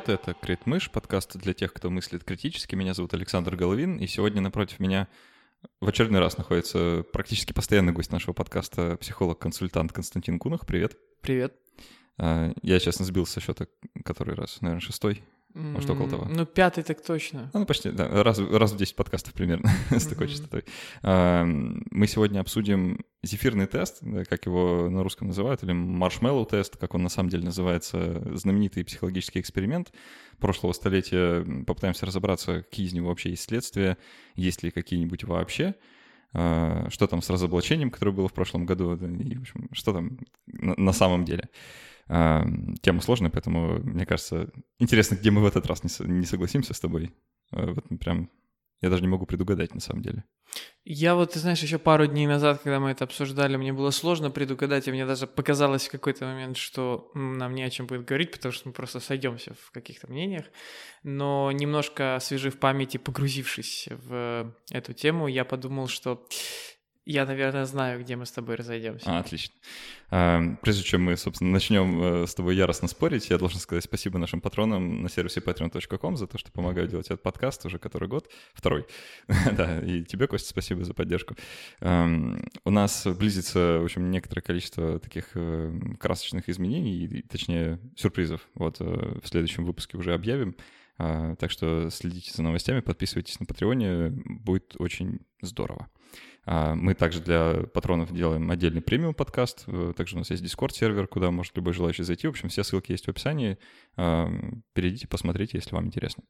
привет, это Крит Мыш, подкаст для тех, кто мыслит критически. Меня зовут Александр Головин, и сегодня напротив меня в очередной раз находится практически постоянный гость нашего подкаста, психолог-консультант Константин Кунах. Привет. Привет. А, я, честно, сбил со счета который раз, наверное, шестой. Может, около того. Ну, пятый так точно. Ну, почти, да, раз, раз в 10 подкастов примерно с такой частотой. А, мы сегодня обсудим зефирный тест, как его на русском называют, или маршмеллоу тест, как он на самом деле называется, знаменитый психологический эксперимент прошлого столетия. Попытаемся разобраться, какие из него вообще есть следствия, есть ли какие-нибудь вообще а, что там с разоблачением, которое было в прошлом году, и, в общем, что там на, на самом деле. Тема сложная, поэтому, мне кажется, интересно, где мы в этот раз не, согласимся с тобой. А, вот прям я даже не могу предугадать, на самом деле. Я вот, ты знаешь, еще пару дней назад, когда мы это обсуждали, мне было сложно предугадать, и мне даже показалось в какой-то момент, что нам не о чем будет говорить, потому что мы просто сойдемся в каких-то мнениях. Но немножко освежив память и погрузившись в эту тему, я подумал, что я, наверное, знаю, где мы с тобой разойдемся. А, отлично. Прежде чем мы, собственно, начнем э, с тобой яростно спорить, я должен сказать спасибо нашим патронам на сервисе patreon.com за то, что помогают делать этот подкаст уже который год, второй. да, и тебе, Костя, спасибо за поддержку. У нас близится, в общем, некоторое количество таких э, красочных изменений, точнее, сюрпризов. Вот э, в следующем выпуске уже объявим. А, так что следите за новостями, подписывайтесь на Патреоне, будет очень здорово. А, мы также для патронов делаем отдельный премиум подкаст. Э, также у нас есть Discord сервер, куда может любой желающий зайти. В общем, все ссылки есть в описании. А, перейдите, посмотрите, если вам интересно.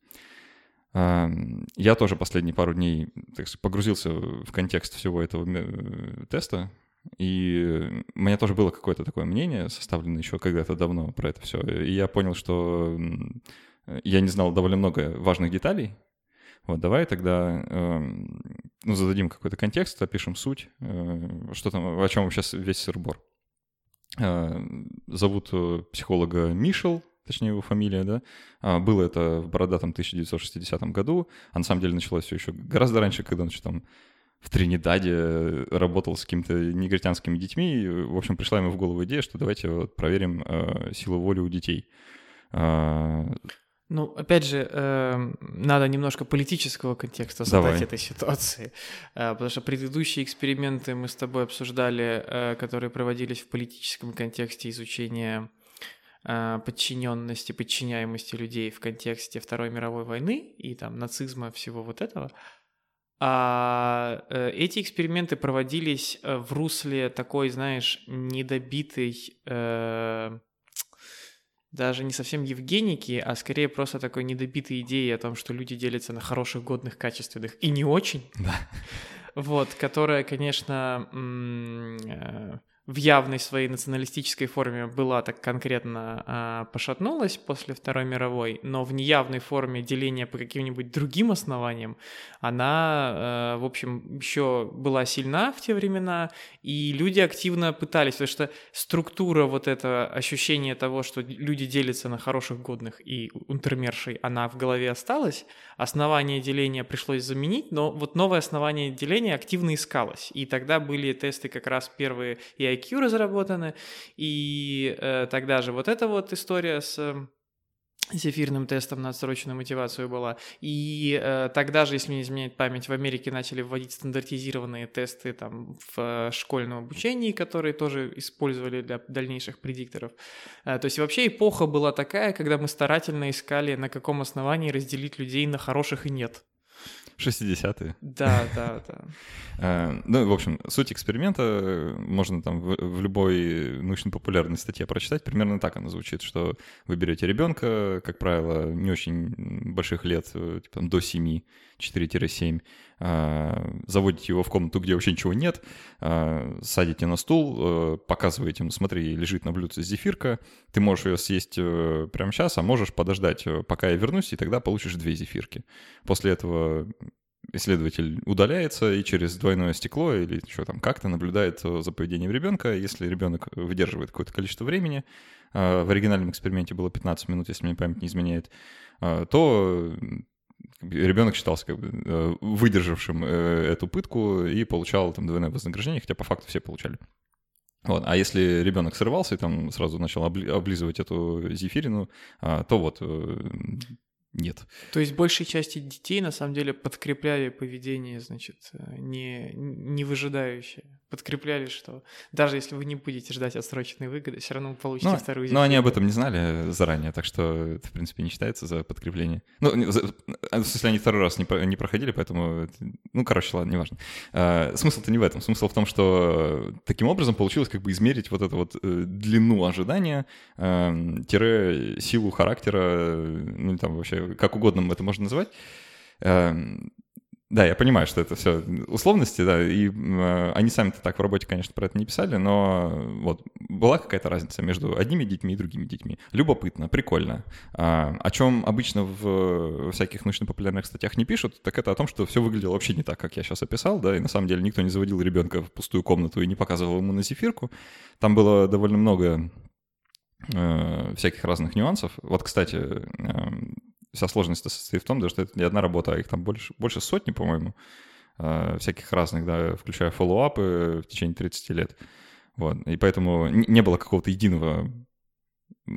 Я тоже последние пару дней так сказать, погрузился в контекст всего этого э, теста, и у меня тоже было какое-то такое мнение, составленное еще когда-то давно про это все. И я понял, что я не знал довольно много важных деталей вот, давай тогда э, ну, зададим какой-то контекст, опишем суть, э, что там, о чем сейчас весь сырбор. Э, зовут э, психолога Мишел, точнее его фамилия, да. А, было это в бородатом 1960 году, а на самом деле началось все еще гораздо раньше, когда он там в Тринидаде работал с какими-то негритянскими детьми. И, в общем, пришла ему в голову идея, что давайте вот проверим э, силу воли у детей. Э, ну, опять же, э, надо немножко политического контекста задать Давай. этой ситуации, э, потому что предыдущие эксперименты мы с тобой обсуждали, э, которые проводились в политическом контексте изучения э, подчиненности, подчиняемости людей в контексте Второй мировой войны и там нацизма всего вот этого. А эти эксперименты проводились в русле такой, знаешь, недобитой даже не совсем евгеники, а скорее просто такой недобитой идеи о том, что люди делятся на хороших, годных, качественных и не очень. Да. Вот, которая, конечно, э, в явной своей националистической форме была так конкретно а, пошатнулась после Второй мировой, но в неявной форме деления по каким-нибудь другим основаниям она, а, в общем, еще была сильна в те времена, и люди активно пытались, потому что структура вот это ощущение того, что люди делятся на хороших, годных и унтермершей, она в голове осталась, основание деления пришлось заменить, но вот новое основание деления активно искалось, и тогда были тесты как раз первые и IQ разработаны, и э, тогда же вот эта вот история с зефирным тестом на отсроченную мотивацию была. И э, тогда же, если не изменяет память, в Америке начали вводить стандартизированные тесты там в э, школьном обучении, которые тоже использовали для дальнейших предикторов. Э, то есть вообще эпоха была такая, когда мы старательно искали, на каком основании разделить людей на хороших и нет. 60-е. Да, да, да. Э, ну, в общем, суть эксперимента э, можно там в любой научно-популярной статье прочитать. Примерно так она звучит, что вы берете ребенка, как правило, не очень больших лет, э, типа до 7, 4-7, заводите его в комнату, где вообще ничего нет, садите на стул, показываете ему, смотри, лежит на блюдце зефирка, ты можешь ее съесть прямо сейчас, а можешь подождать, пока я вернусь, и тогда получишь две зефирки. После этого исследователь удаляется и через двойное стекло или что там как-то наблюдает за поведением ребенка. Если ребенок выдерживает какое-то количество времени, а, в оригинальном эксперименте было 15 минут, если мне память не изменяет, а, то ребенок считался как бы э, выдержавшим э, эту пытку и получал там двойное вознаграждение, хотя по факту все получали Вот. А если ребенок срывался и там сразу начал облизывать эту зефирину, а, то вот э, нет. То есть большей части детей на самом деле подкрепляли поведение, значит, не, не выжидающее. Подкрепляли, что даже если вы не будете ждать отсроченной выгоды, все равно вы получите но, вторую землю. Но они об этом не знали заранее, так что это, в принципе, не считается за подкрепление. Ну, в смысле, они второй раз не, не проходили, поэтому... Ну, короче, ладно, неважно. А, смысл-то не в этом. Смысл в том, что таким образом получилось как бы измерить вот эту вот э, длину ожидания, э, тире силу характера, ну, там вообще как угодно это можно называть. Да, я понимаю, что это все условности, да, и э, они сами-то так в работе, конечно, про это не писали, но вот была какая-то разница между одними детьми и другими детьми. Любопытно, прикольно. А, о чем обычно в всяких научно-популярных статьях не пишут, так это о том, что все выглядело вообще не так, как я сейчас описал, да, и на самом деле никто не заводил ребенка в пустую комнату и не показывал ему на зефирку. Там было довольно много э, всяких разных нюансов. Вот, кстати, э, вся сложность состоит в том, что это не одна работа, а их там больше, больше сотни, по-моему, э, всяких разных, да, включая фоллоуапы в течение 30 лет. Вот. И поэтому не было какого-то единого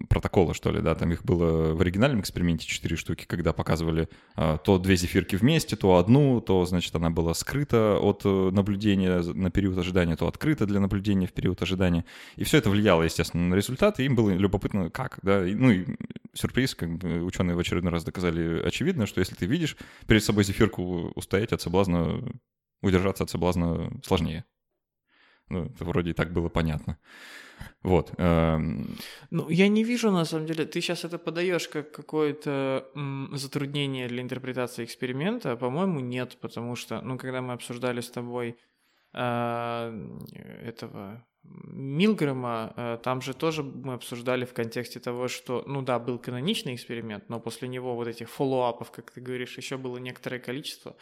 протокола, что ли, да, там их было в оригинальном эксперименте четыре штуки, когда показывали а, то две зефирки вместе, то одну, то, значит, она была скрыта от э, наблюдения на период ожидания, то открыта для наблюдения в период ожидания. И все это влияло, естественно, на результат, и им было любопытно, как, да, ну и сюрприз, как бы ученые в очередной раз доказали очевидно, что если ты видишь перед собой зефирку, устоять от соблазна, удержаться от соблазна сложнее. Ну, это вроде и так было понятно. Вот. Эм. Ну, я не вижу, на самом деле, ты сейчас это подаешь как какое-то затруднение для интерпретации эксперимента, а, по-моему, нет, потому что, ну, когда мы обсуждали с тобой э, этого Милгрэма, э, там же тоже мы обсуждали в контексте того, что, ну да, был каноничный эксперимент, но после него вот этих фоллоуапов, как ты говоришь, еще было некоторое количество,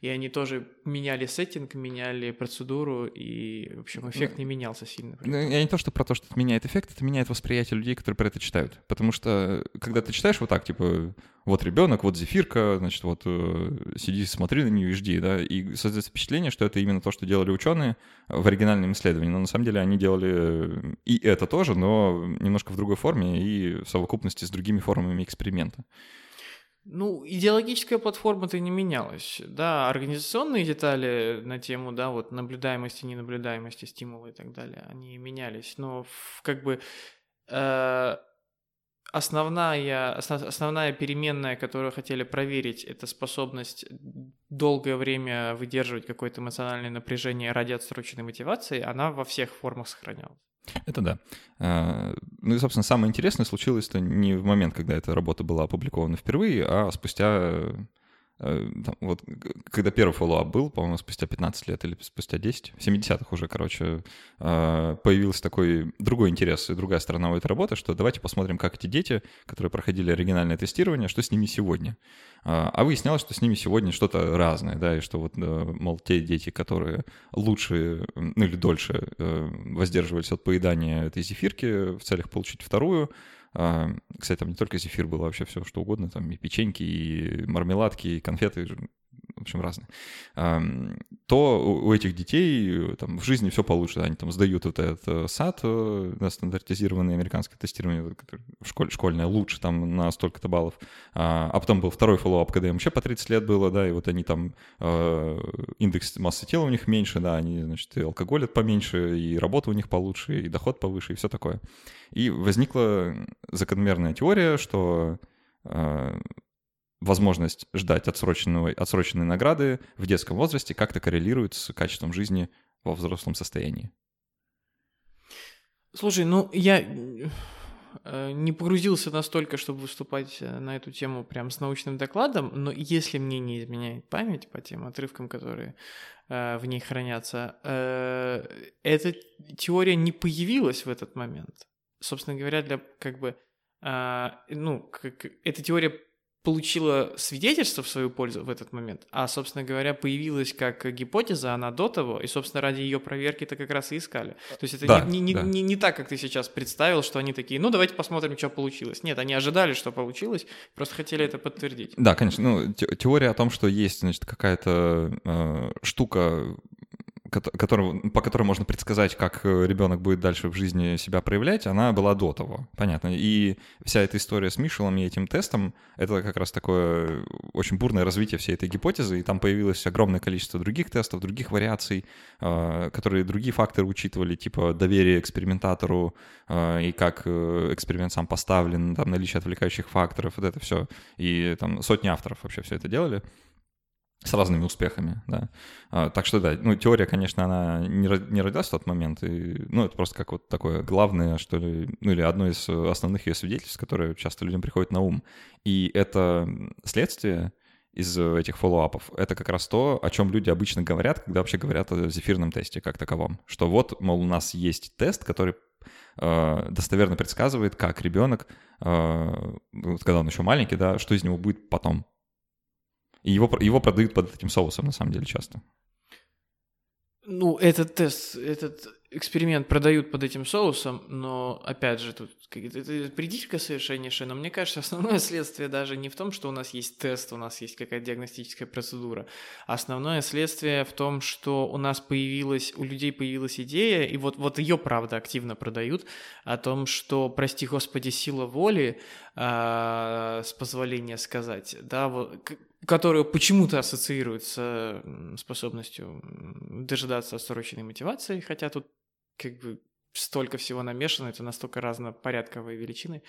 и они тоже меняли сеттинг, меняли процедуру, и, в общем, эффект не менялся сильно. Ну, я не то, что про то, что это меняет эффект, это меняет восприятие людей, которые про это читают. Потому что, когда ты читаешь вот так, типа, вот ребенок, вот зефирка, значит, вот э, сиди, смотри на нее и жди, да, и создается впечатление, что это именно то, что делали ученые в оригинальном исследовании, но на самом деле они делали и это тоже, но немножко в другой форме и в совокупности с другими формами эксперимента. Ну, идеологическая платформа-то не менялась, да, организационные детали на тему, да, вот наблюдаемости, ненаблюдаемости, стимула и так далее, они менялись, но как бы э, основная, основная переменная, которую хотели проверить, это способность долгое время выдерживать какое-то эмоциональное напряжение ради отсроченной мотивации, она во всех формах сохранялась. Это да. А, ну и, собственно, самое интересное случилось-то не в момент, когда эта работа была опубликована впервые, а спустя там, вот, когда первый follow-up был, по-моему, спустя 15 лет или спустя 10, в 70-х уже, короче, э, появился такой другой интерес и другая сторона у этой работы, что давайте посмотрим, как эти дети, которые проходили оригинальное тестирование, что с ними сегодня. А, а выяснялось, что с ними сегодня что-то разное, да, и что вот, э, мол, те дети, которые лучше, ну или дольше воздерживались от поедания этой зефирки в целях получить вторую, кстати, там не только зефир был, а вообще все что угодно, там и печеньки, и мармеладки, и конфеты, в общем, разные, то у этих детей там в жизни все получше. Они там сдают вот этот э, сад, э, на стандартизированное американское тестирование, школь, школьное, лучше там на столько-то баллов. А, а потом был второй follow-up, когда им вообще по 30 лет было, да, и вот они там, э, индекс массы тела у них меньше, да, они, значит, и алкоголь поменьше, и работа у них получше, и доход повыше, и все такое. И возникла закономерная теория, что возможность ждать отсроченной, отсроченной награды в детском возрасте как-то коррелирует с качеством жизни во взрослом состоянии. Слушай, ну я э, не погрузился настолько, чтобы выступать э, на эту тему прям с научным докладом, но если мне не изменяет память по тем отрывкам, которые э, в ней хранятся, э, эта теория не появилась в этот момент. Собственно говоря, для как бы э, ну, как, эта теория получила свидетельство в свою пользу в этот момент, а, собственно говоря, появилась как гипотеза, она до того, и, собственно, ради ее проверки-то как раз и искали. То есть это да, не, не, да. не, не так, как ты сейчас представил, что они такие, ну, давайте посмотрим, что получилось. Нет, они ожидали, что получилось, просто хотели это подтвердить. Да, конечно. Ну, те- теория о том, что есть, значит, какая-то э, штука, который, по которой можно предсказать, как э, ребенок будет дальше в жизни себя проявлять, она была до того, понятно. И вся эта история с Мишелом и этим тестом, это как раз такое очень бурное развитие всей этой гипотезы, и там появилось огромное количество других тестов, других вариаций, э, которые другие факторы учитывали, типа доверие экспериментатору э, и как эксперимент сам поставлен, там наличие отвлекающих факторов, вот это все. И там сотни авторов вообще все это делали с разными успехами, да. А, так что да, ну теория, конечно, она не, родилась в тот момент, и, ну это просто как вот такое главное, что ли, ну или одно из основных ее свидетельств, которое часто людям приходит на ум. И это следствие из этих фоллоуапов, это как раз то, о чем люди обычно говорят, когда вообще говорят о зефирном тесте как таковом. Что вот, мол, у нас есть тест, который э, достоверно предсказывает, как ребенок, э, когда он еще маленький, да, что из него будет потом. И его, его продают под этим соусом, на самом деле, часто. Ну, этот тест, этот эксперимент продают под этим соусом, но, опять же, тут это придирка совершеннейшая, но мне кажется, основное следствие даже не в том, что у нас есть тест, у нас есть какая-то диагностическая процедура. Основное следствие в том, что у нас появилась, у людей появилась идея, и вот, вот ее, правда, активно продают, о том, что, прости господи, сила воли, э, с позволения сказать, да, вот, которую почему-то ассоциируют с способностью дожидаться отсроченной мотивации, хотя тут как бы столько всего намешано, это настолько разнопорядковые величины,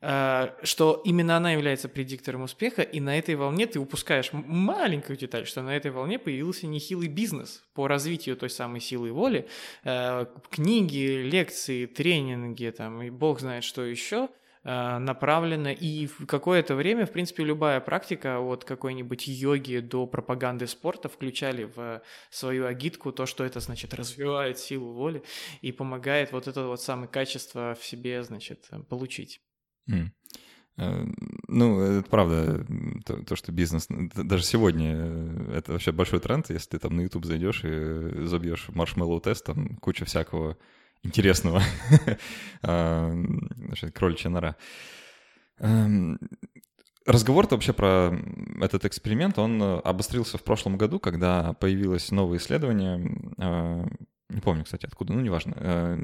а, что именно она является предиктором успеха, и на этой волне ты упускаешь маленькую деталь, что на этой волне появился нехилый бизнес по развитию той самой силы воли, а, книги, лекции, тренинги, там, и бог знает что еще – Э, направлена, и в какое-то время, в принципе, любая практика от какой-нибудь йоги до пропаганды спорта включали в свою агитку то, что это, значит, развивает силу воли и помогает вот это вот самое качество в себе, значит, получить. Mm. Ну, это правда, то, то, что бизнес, даже сегодня, э, это вообще большой тренд, если ты там на YouTube зайдешь и забьешь маршмеллоу тест, там куча всякого интересного. А, кроличья нора. Эм, разговор-то вообще про этот эксперимент, он обострился в прошлом году, когда появилось новое исследование, а, не помню, кстати, откуда, ну, неважно, э,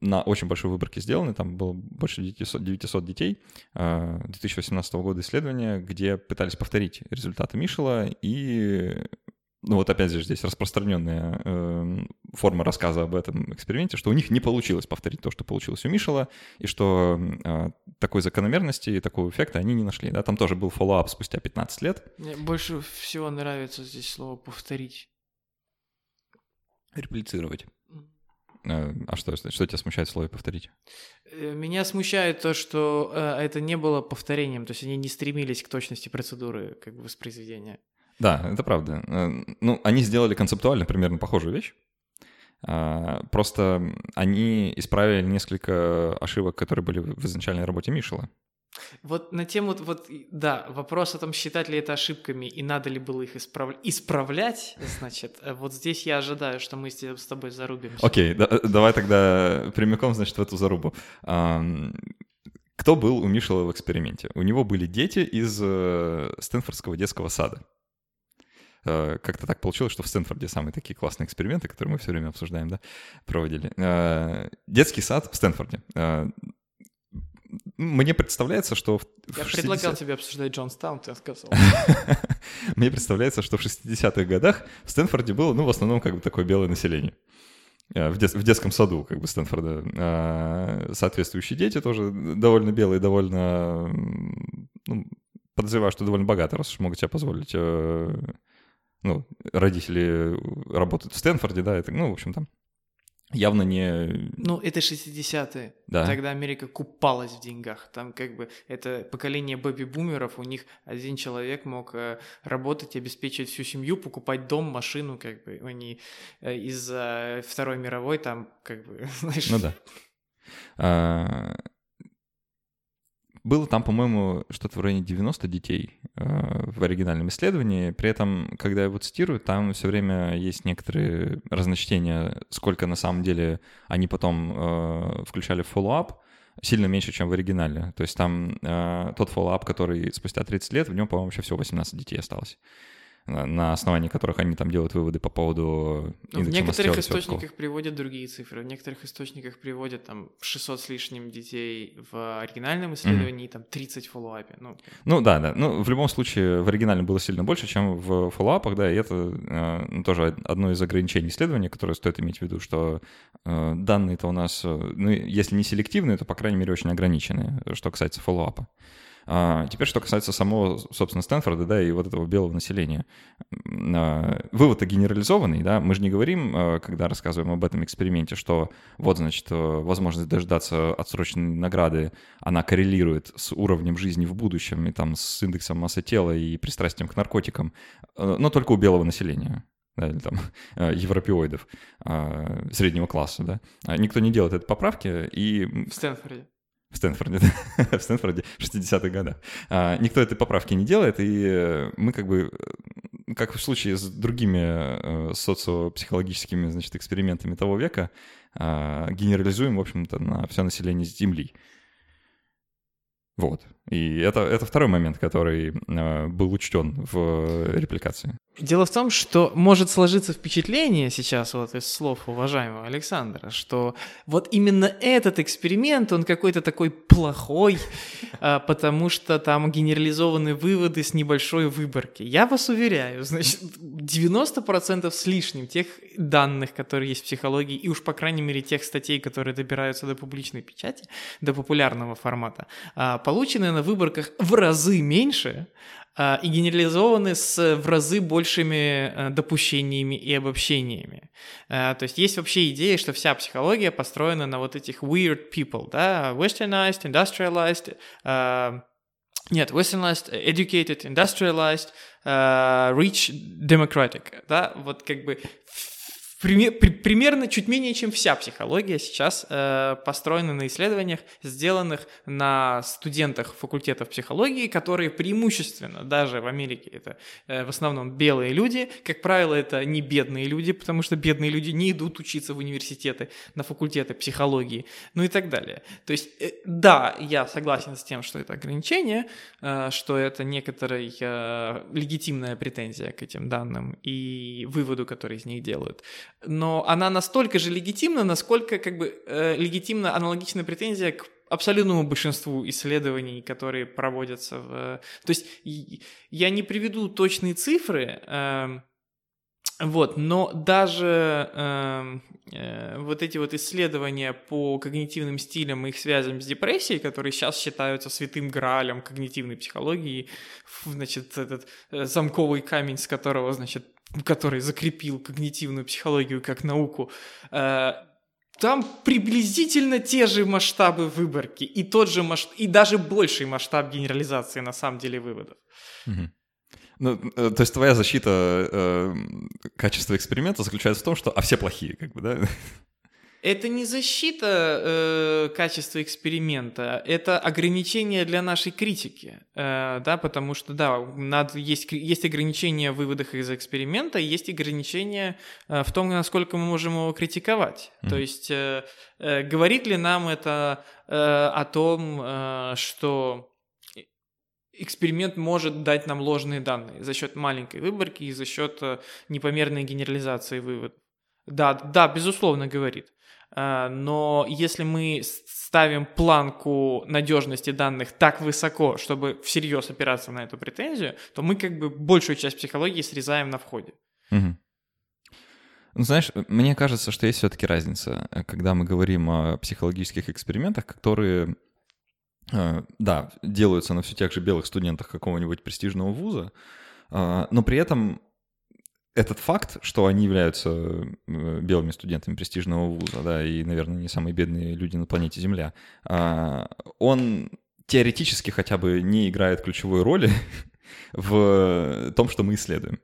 на очень большой выборке сделаны, там было больше 900, 900 детей, 2018 а, года исследования, где пытались повторить результаты Мишела, и ну вот опять же здесь распространенная э, форма рассказа об этом эксперименте, что у них не получилось повторить то, что получилось у Мишела, и что э, такой закономерности и такого эффекта они не нашли. Да? Там тоже был follow-up спустя 15 лет. Мне больше всего нравится здесь слово «повторить». Реплицировать. Э, а что, что тебя смущает в слове «повторить»? Э, меня смущает то, что э, это не было повторением, то есть они не стремились к точности процедуры как бы воспроизведения. Да, это правда. Э, ну, они сделали концептуально примерно похожую вещь. А, просто они исправили несколько ошибок, которые были в изначальной работе Мишела. Вот на тему, вот, да, вопрос о том, считать ли это ошибками и надо ли было их исправ... исправлять, значит, э, вот здесь я ожидаю, что мы с тобой зарубимся. Окей, okay, да, э, давай тогда прямиком, значит, в эту зарубу. Кто был у Мишела в эксперименте? У него были дети из Стэнфордского детского сада. Э, как-то так получилось, что в Стэнфорде самые такие классные эксперименты, которые мы все время обсуждаем, да, проводили. Э, детский сад в Стэнфорде. Э, мне представляется, что... В, Я в 60... предлагал тебе обсуждать Джонстаун, ты сказал. Мне представляется, что в 60-х годах в Стэнфорде было, ну, в основном, как бы такое белое население. В, дет, в детском саду, как бы, Стэнфорда. Соответствующие дети тоже довольно белые, довольно... Ну, подозреваю, что довольно богатые, раз уж могут себе позволить ну, родители работают в Стэнфорде, да, это, ну, в общем, там явно не... Ну, это 60-е. Да. Тогда Америка купалась в деньгах. Там как бы это поколение бэби-бумеров, у них один человек мог э, работать, обеспечивать всю семью, покупать дом, машину, как бы они э, из-за Второй мировой там, как бы, знаешь... Ну да. Было там, по-моему, что-то в районе 90 детей э, в оригинальном исследовании. При этом, когда я его цитирую, там все время есть некоторые разночтения, сколько на самом деле они потом э, включали в follow-up, сильно меньше, чем в оригинале. То есть там э, тот follow-up, который спустя 30 лет, в нем, по-моему, вообще всего 18 детей осталось. На основании которых они там делают выводы по поводу ну, В некоторых источниках приводят другие цифры, в некоторых источниках приводят там 600 с лишним детей в оригинальном исследовании, mm-hmm. там 30 в follow-up е. Ну. ну да, да. Ну, в любом случае, в оригинале было сильно больше, чем в фоллоуапах, да, и это э, тоже одно из ограничений исследования, которое стоит иметь в виду, что э, данные-то у нас, э, ну, если не селективные, то, по крайней мере, очень ограниченные, что касается фоллоуапа. А, теперь, что касается самого, собственно, Стэнфорда, да, и вот этого белого населения. А, вывод-то генерализованный, да, мы же не говорим, а, когда рассказываем об этом эксперименте, что вот, значит, возможность дождаться отсроченной награды, она коррелирует с уровнем жизни в будущем и там с индексом массы тела и пристрастием к наркотикам, но только у белого населения да, или там европеоидов среднего класса, да. Никто не делает этой поправки, и... В Стэнфорде в Стэнфорде, в Стэнфорде 60-х годах. А, никто этой поправки не делает, и э, мы как бы, э, как в случае с другими э, социопсихологическими, значит, экспериментами того века, а, генерализуем, в общем-то, на все население Земли. Вот. И это, это второй момент, который э, был учтен в репликации. Дело в том, что может сложиться впечатление сейчас вот из слов уважаемого Александра, что вот именно этот эксперимент, он какой-то такой плохой, а, потому что там генерализованы выводы с небольшой выборки. Я вас уверяю, значит, 90% с лишним тех данных, которые есть в психологии, и уж по крайней мере тех статей, которые добираются до публичной печати, до популярного формата, а, получены на выборках в разы меньше, а, и генерализованы с в разы большими э, допущениями и обобщениями. А, то есть есть вообще идея, что вся психология построена на вот этих weird people, да, westernized, industrialized, а, нет, westernized, educated, industrialized, rich, democratic, да, вот как бы примерно чуть менее, чем вся психология сейчас э, построена на исследованиях, сделанных на студентах факультетов психологии, которые преимущественно, даже в Америке, это э, в основном белые люди. Как правило, это не бедные люди, потому что бедные люди не идут учиться в университеты, на факультеты психологии, ну и так далее. То есть, э, да, я согласен с тем, что это ограничение, э, что это некоторая э, легитимная претензия к этим данным и выводу, который из них делают но она настолько же легитимна, насколько как бы э, легитимна аналогичная претензия к абсолютному большинству исследований, которые проводятся в... То есть я не приведу точные цифры, э, вот, но даже э, э, вот эти вот исследования по когнитивным стилям и их связям с депрессией, которые сейчас считаются святым граалем когнитивной психологии, значит, этот э, замковый камень, с которого, значит, который закрепил когнитивную психологию как науку, э, там приблизительно те же масштабы выборки и тот же масштаб, и даже больший масштаб генерализации на самом деле выводов. Ну, э, то есть твоя защита э, качества эксперимента заключается в том, что а все плохие, как бы, да? Это не защита э, качества эксперимента, это ограничение для нашей критики, э, да, потому что, да, надо, есть, есть ограничения в выводах из эксперимента, есть ограничения э, в том, насколько мы можем его критиковать. Mm-hmm. То есть, э, э, говорит ли нам это э, о том, э, что эксперимент может дать нам ложные данные за счет маленькой выборки и за счет э, непомерной генерализации выводов? Да, да, безусловно, говорит. А, но если мы ставим планку надежности данных так высоко, чтобы всерьез опираться на эту претензию, то мы как бы большую часть психологии срезаем на входе. Угу. Ну, знаешь, мне кажется, что есть все-таки разница, когда мы говорим о психологических экспериментах, которые, э, да, делаются на все тех же белых студентах какого-нибудь престижного вуза, э, но при этом этот факт, что они являются э, белыми студентами престижного вуза, да, и, наверное, не самые бедные люди на планете Земля, а, он теоретически хотя бы не играет ключевой роли в том, что мы исследуем.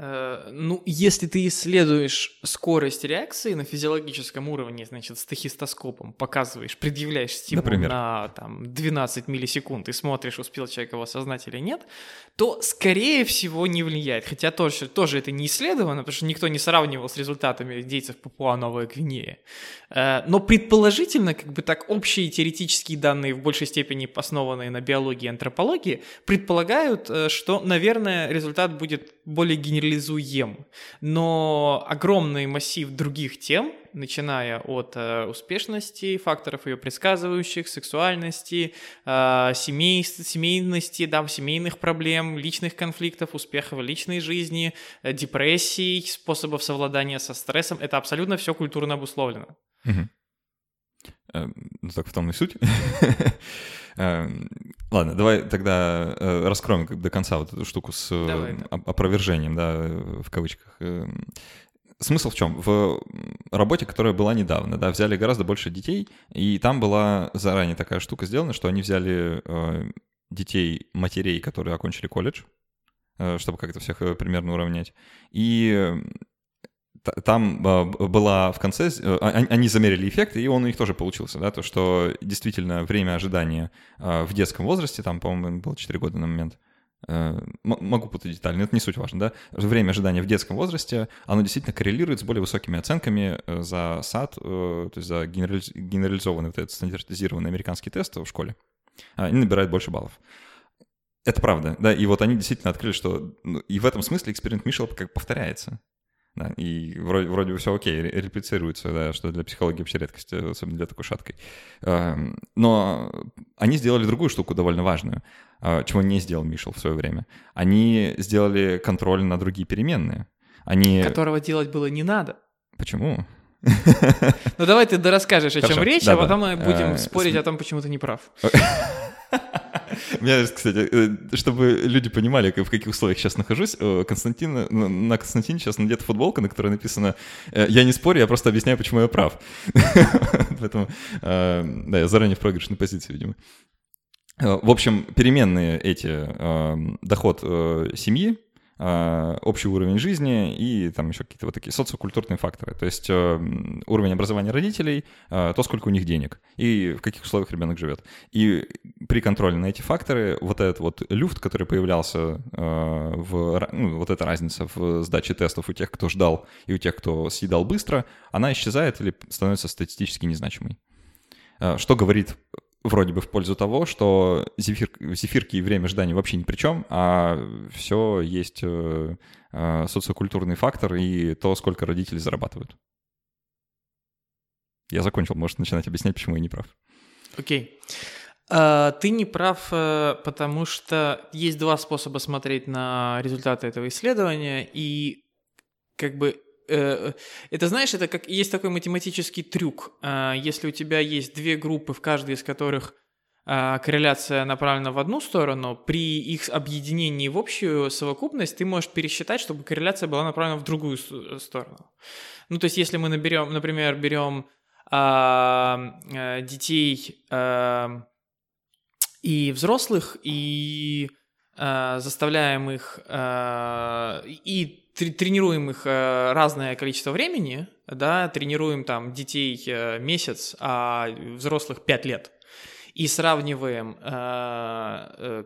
Э, ну, если ты исследуешь скорость реакции на физиологическом уровне, значит, с тахистоскопом показываешь, предъявляешь стимул Например? на там, 12 миллисекунд и смотришь, успел человек его осознать или нет, то, скорее всего, не влияет. Хотя тоже, тоже это не исследовано, потому что никто не сравнивал с результатами индейцев Папуа-Новая Гвинея. Э, но предположительно, как бы так, общие теоретические данные, в большей степени основанные на биологии и антропологии, предполагают, э, что, наверное, результат будет более генерализуем. Но огромный массив других тем, начиная от э, успешности, факторов ее предсказывающих, сексуальности, э, семей, семейности, да, семейных проблем, личных конфликтов, успехов в личной жизни, э, депрессий, способов совладания со стрессом, это абсолютно все культурно обусловлено. Угу. Ну так в том и суть. Эм, ладно, давай тогда э, раскроем до конца вот эту штуку с давай, да. опровержением, да, в кавычках. Эм, смысл в чем? В работе, которая была недавно, да, взяли гораздо больше детей, и там была заранее такая штука сделана, что они взяли э, детей матерей, которые окончили колледж, э, чтобы как-то всех примерно уравнять, и там а, была в конце, э, а, они замерили эффект, и он у них тоже получился, да, то, что действительно время ожидания а, в детском возрасте, там, по-моему, было 4 года на момент, э, могу путать детали, но это не суть важно, да, время ожидания в детском возрасте, оно действительно коррелирует с более высокими оценками э, за САД, то есть за генерализованный вот этот стандартизированный американский тест в школе. Они набирают больше баллов. Это правда, да, и вот они действительно открыли, что ну, и в этом смысле эксперимент Мишела как повторяется. Да, и вроде, вроде бы все окей, реплицируется, да, что для психологии вообще редкость, особенно для такой шаткой. Эм, но они сделали другую штуку довольно важную, э, чего не сделал Мишел в свое время. Они сделали контроль на другие переменные. Они... Которого делать было не надо. Почему? Ну давай ты расскажешь, о чем речь, а потом мы будем э, спорить о том, почему ты не прав. У меня, кстати, э, чтобы люди понимали, в каких условиях сейчас нахожусь, э, Константин, на Константине сейчас надета футболка, на которой написано «Я не спорю, я просто объясняю, почему я прав». Поэтому, да, я заранее в проигрышной позиции, видимо. В общем, переменные эти доход семьи, общий уровень жизни и там еще какие-то вот такие социокультурные факторы. То есть э, уровень образования родителей, э, то, сколько у них денег и в каких условиях ребенок живет. И при контроле на эти факторы вот этот вот люфт, который появлялся э, в... Ну, вот эта разница в сдаче тестов у тех, кто ждал и у тех, кто съедал быстро, она исчезает или становится статистически незначимой. Что говорит вроде бы в пользу того, что зефир, зефирки и время ожидания вообще ни при чем, а все есть э, э, социокультурный фактор и то, сколько родители зарабатывают. Я закончил, можешь начинать объяснять, почему я не прав. Окей. Okay. Uh, ты не прав, uh, потому что есть два способа смотреть на результаты этого исследования, и как бы Э, это, знаешь, это как есть такой математический трюк. А, если у тебя есть две группы, в каждой из которых а, корреляция направлена в одну сторону, при их объединении в общую совокупность ты можешь пересчитать, чтобы корреляция была направлена в другую сторону. Ну, то есть, если мы наберем, например, берем а, а, детей и взрослых и заставляем их и тренируем их э, разное количество времени, да, тренируем там детей э, месяц, а взрослых пять лет, и сравниваем, э,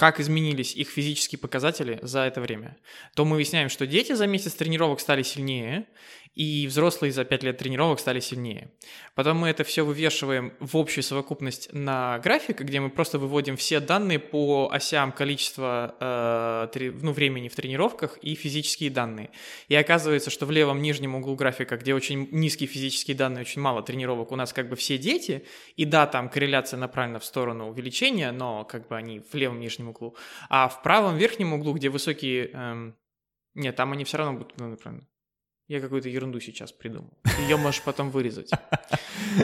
как изменились их физические показатели за это время, то мы выясняем, что дети за месяц тренировок стали сильнее, и взрослые за 5 лет тренировок стали сильнее. Потом мы это все вывешиваем в общую совокупность на график, где мы просто выводим все данные по осям количества э, ну, времени в тренировках и физические данные. И оказывается, что в левом нижнем углу графика, где очень низкие физические данные, очень мало тренировок, у нас как бы все дети, и да, там корреляция направлена в сторону увеличения, но как бы они в левом нижнем углу. А в правом верхнем углу, где высокие... Эм, нет, там они все равно будут направлены. Я какую-то ерунду сейчас придумал. Ее можешь потом вырезать.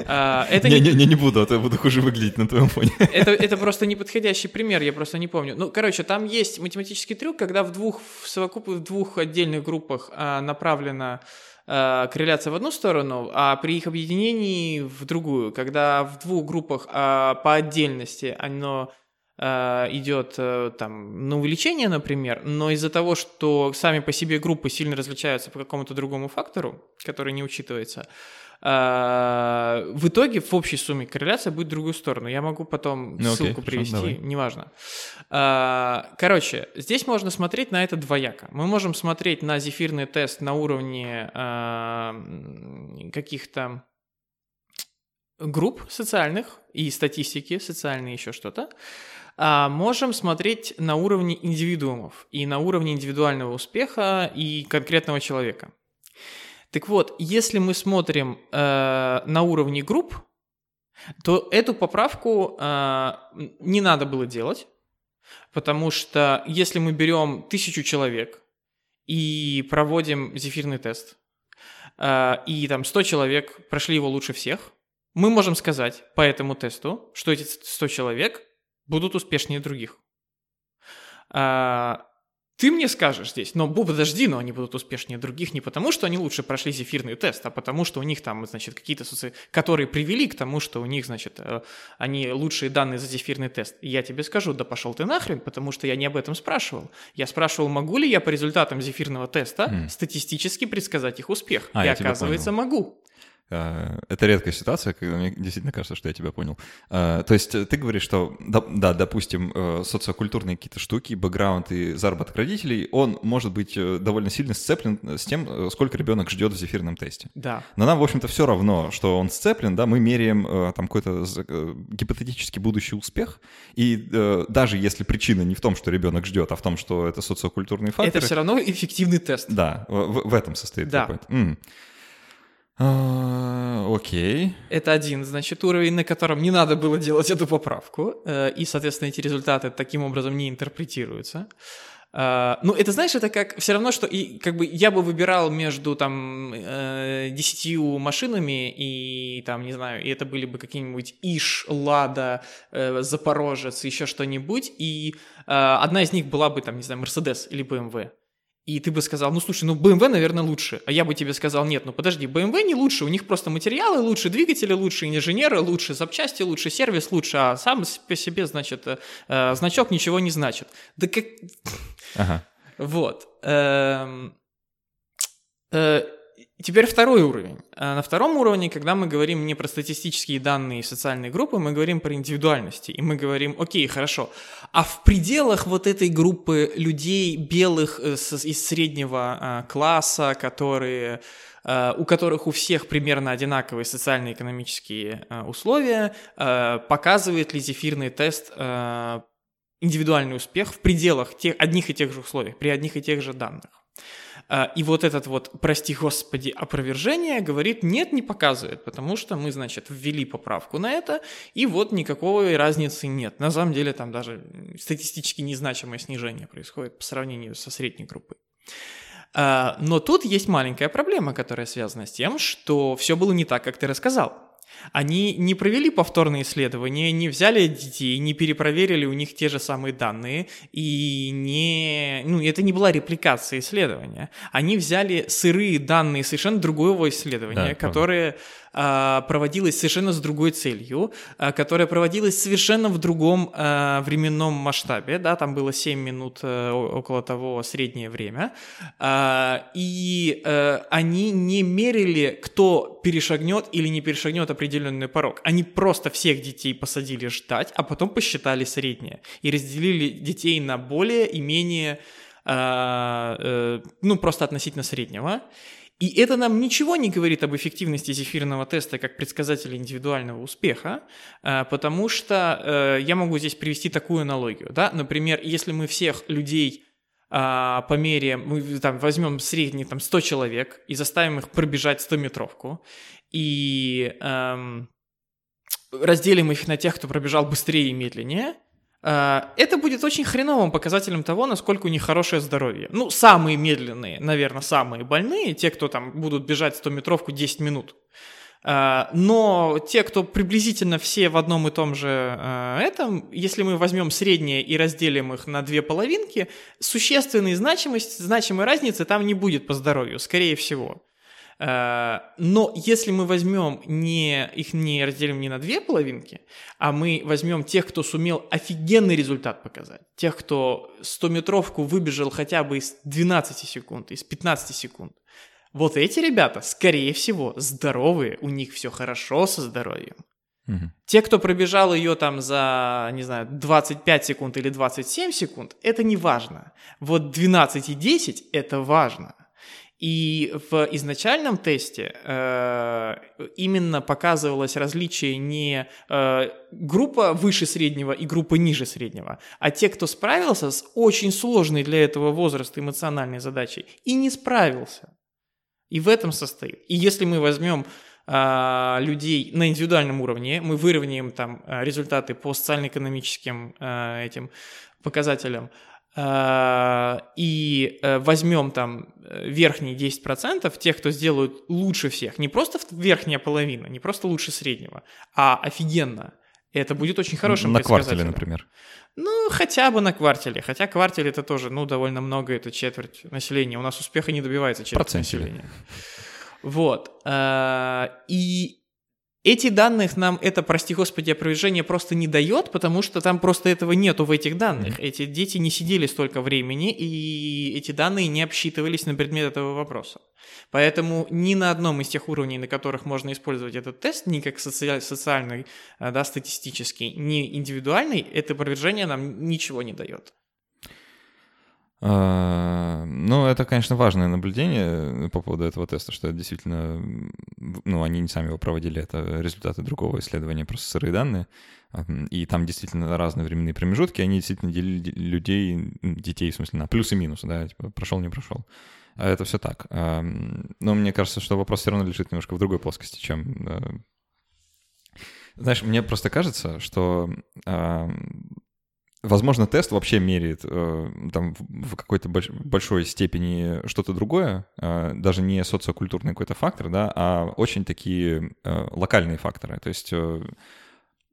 А, это не, не, не, не буду, а то я буду хуже выглядеть на твоем фоне. Это, это просто неподходящий пример, я просто не помню. Ну, короче, там есть математический трюк, когда в двух в в двух отдельных группах а, направлена а, корреляция в одну сторону, а при их объединении в другую. Когда в двух группах а, по отдельности оно идет э, там на увеличение, например, но из-за того, что сами по себе группы сильно различаются по какому-то другому фактору, который не учитывается, э, в итоге в общей сумме корреляция будет в другую сторону. Я могу потом Ну, окей, ссылку хорошо, привести, давай. неважно. Э, Короче, здесь можно смотреть на это двояко. Мы можем смотреть на зефирный тест на уровне э, каких-то групп социальных и статистики, социальные еще что-то, можем смотреть на уровне индивидуумов и на уровне индивидуального успеха и конкретного человека. Так вот, если мы смотрим э, на уровне групп, то эту поправку э, не надо было делать, потому что если мы берем тысячу человек и проводим зефирный тест, э, и там 100 человек прошли его лучше всех, мы можем сказать по этому тесту, что эти 100 человек будут успешнее других. А, ты мне скажешь здесь, но Бу, подожди, но они будут успешнее других не потому, что они лучше прошли зефирный тест, а потому, что у них там, значит, какие-то соци... которые привели к тому, что у них, значит, э, они лучшие данные за зефирный тест. И я тебе скажу, да пошел ты нахрен, потому что я не об этом спрашивал. Я спрашивал, могу ли я по результатам зефирного теста М. статистически предсказать их успех. А, И оказывается, могу. Э, Это редкая ситуация, когда мне действительно кажется, что я тебя понял. Э, То есть э, ты говоришь, что, да, допустим, э, социокультурные какие-то штуки, бэкграунд и заработок родителей, он может быть э, довольно сильно сцеплен с тем, сколько ребенок ждет в зефирном тесте. Да. Но нам, в общем-то, все равно, что он сцеплен, да, мы меряем там какой-то за- э, гипотетически будущий успех, и даже если причина не в том, что ребенок ждет, а в том, что это социокультурные факторы, Это все равно эффективный тест. да, в, в- в этом состоит Да. какой-то. А, Окей. Это один, значит, уровень, на котором не надо было делать эту поправку, э, и, соответственно, эти результаты таким образом не интерпретируются. Э, Ну, это, знаешь, это как все равно, что и как бы я бы выбирал между там э, десятью машинами и там, не знаю, и это были бы какие-нибудь Иш, Лада, э, Запорожец, еще что-нибудь, и одна из них была бы там, не знаю, Мерседес или BMW. И ты бы сказал, ну слушай, ну BMW, наверное, лучше. А я бы тебе сказал, нет, ну подожди, BMW не лучше, у них просто материалы лучше, двигатели лучше, инженеры лучше, запчасти лучше, сервис лучше, а сам по себе, значит, э, э, значок ничего не значит. Да как... Ага. Вот. Теперь второй уровень. А На втором уровне, когда мы говорим не про статистические данные и социальные группы, мы говорим про индивидуальности. И мы говорим, окей, хорошо, а в пределах вот этой группы людей белых э, из среднего а, класса, которые э, у которых у всех примерно одинаковые социально-экономические э, условия, показывает ли зефирный тест индивидуальный успех в пределах тех, одних и тех же условиях, при одних и тех же данных. А, И вот этот вот, прости господи, опровержение говорит, нет, не показывает, потому что мы, значит, ввели поправку на это, и вот никакой разницы нет. На самом деле там даже статистически незначимое снижение происходит по сравнению со средней группой. А, Но тут есть маленькая проблема, которая связана с тем, что все было не так, как ты рассказал. Они не провели повторные исследования, не взяли детей, не перепроверили у них те же самые данные, и не... Ну, это не была репликация исследования. Они взяли сырые данные совершенно другого исследования, Да, правда. которое а, проводилось совершенно с другой целью, а, которое проводилось совершенно в другом а, временном масштабе, да, там было 7 минут э, около того среднее время, и э, они не мерили, кто перешагнет или не перешагнет определенный порог. Они просто всех детей посадили ждать, а потом посчитали среднее и разделили детей на более и менее, э, ну, просто относительно среднего. И это нам ничего не говорит об эффективности зефирного теста как предсказателя индивидуального успеха, а, потому что э, я могу здесь привести такую аналогию. Да? Например, если мы всех людей а, померяем, мы там возьмем средний там 100 человек и заставим их пробежать 100-метровку, и эм, разделим их на тех, кто пробежал быстрее и медленнее, это будет очень хреновым показателем того, насколько у них хорошее здоровье. Ну, самые медленные, наверное, самые больные, те, кто там будут бежать 100-метровку 10 минут. Э, Но те, кто приблизительно все в одном и том же э, этом, если мы возьмем среднее и разделим их на две половинки, существенной значимости, значимой разницы там не будет по здоровью, скорее всего. Э, но если мы возьмем не, их не разделим не на две половинки, а мы возьмем тех, кто сумел офигенный результат показать, тех, кто 100-метровку выбежал хотя бы из 12 секунд, из 15 секунд, вот эти ребята, скорее всего, здоровые, у них все хорошо со здоровьем. Угу. Те, кто пробежал ее там за, не знаю, 25 секунд или 27 секунд, это не важно. Вот 12 и 10 это важно. И в изначальном тесте э, именно показывалось различие не э, группа выше среднего и группа ниже среднего, а те, кто справился с очень сложной для этого возраста эмоциональной задачей и не справился. И в этом состоит. И если мы возьмем э, людей на индивидуальном уровне, мы выровняем там результаты по социально-экономическим э, этим показателям, Э, и э, возьмем там э, верхние 10%, тех, кто сделают лучше всех, не просто верхняя половина, не просто лучше среднего, а офигенно. Это будет очень хорошим На квартале, например. Ну, хотя бы на квартале. Хотя квартале это тоже, ну, довольно много, это четверть населения. У нас успеха не добивается четверть Процентили. населения. Вот. И эти данных нам это, прости господи, опровержение просто не дает, потому что там просто этого нету в этих данных. Эти дети не сидели столько времени, и эти данные не обсчитывались на предмет этого вопроса. Поэтому ни на одном из тех уровней, на которых можно использовать этот тест, ни как соци... социальный, э, да, статистический, ни индивидуальный, это опровержение нам ничего не дает. А, ну, это, конечно, важное наблюдение по поводу этого теста, что это действительно, ну, они не сами его проводили, это результаты другого исследования, просто сырые данные, и там действительно разные временные промежутки, они действительно делили людей, детей, в смысле, на плюс и минус, да, типа, прошел, не прошел. А это все так. Но мне кажется, что вопрос все равно лежит немножко в другой плоскости, чем... Э, знаешь, мне просто кажется, что Возможно, тест вообще меряет э, там в какой-то больш- большой степени что-то другое, э, даже не социокультурный какой-то фактор, да, а очень такие э, локальные факторы. То есть, э,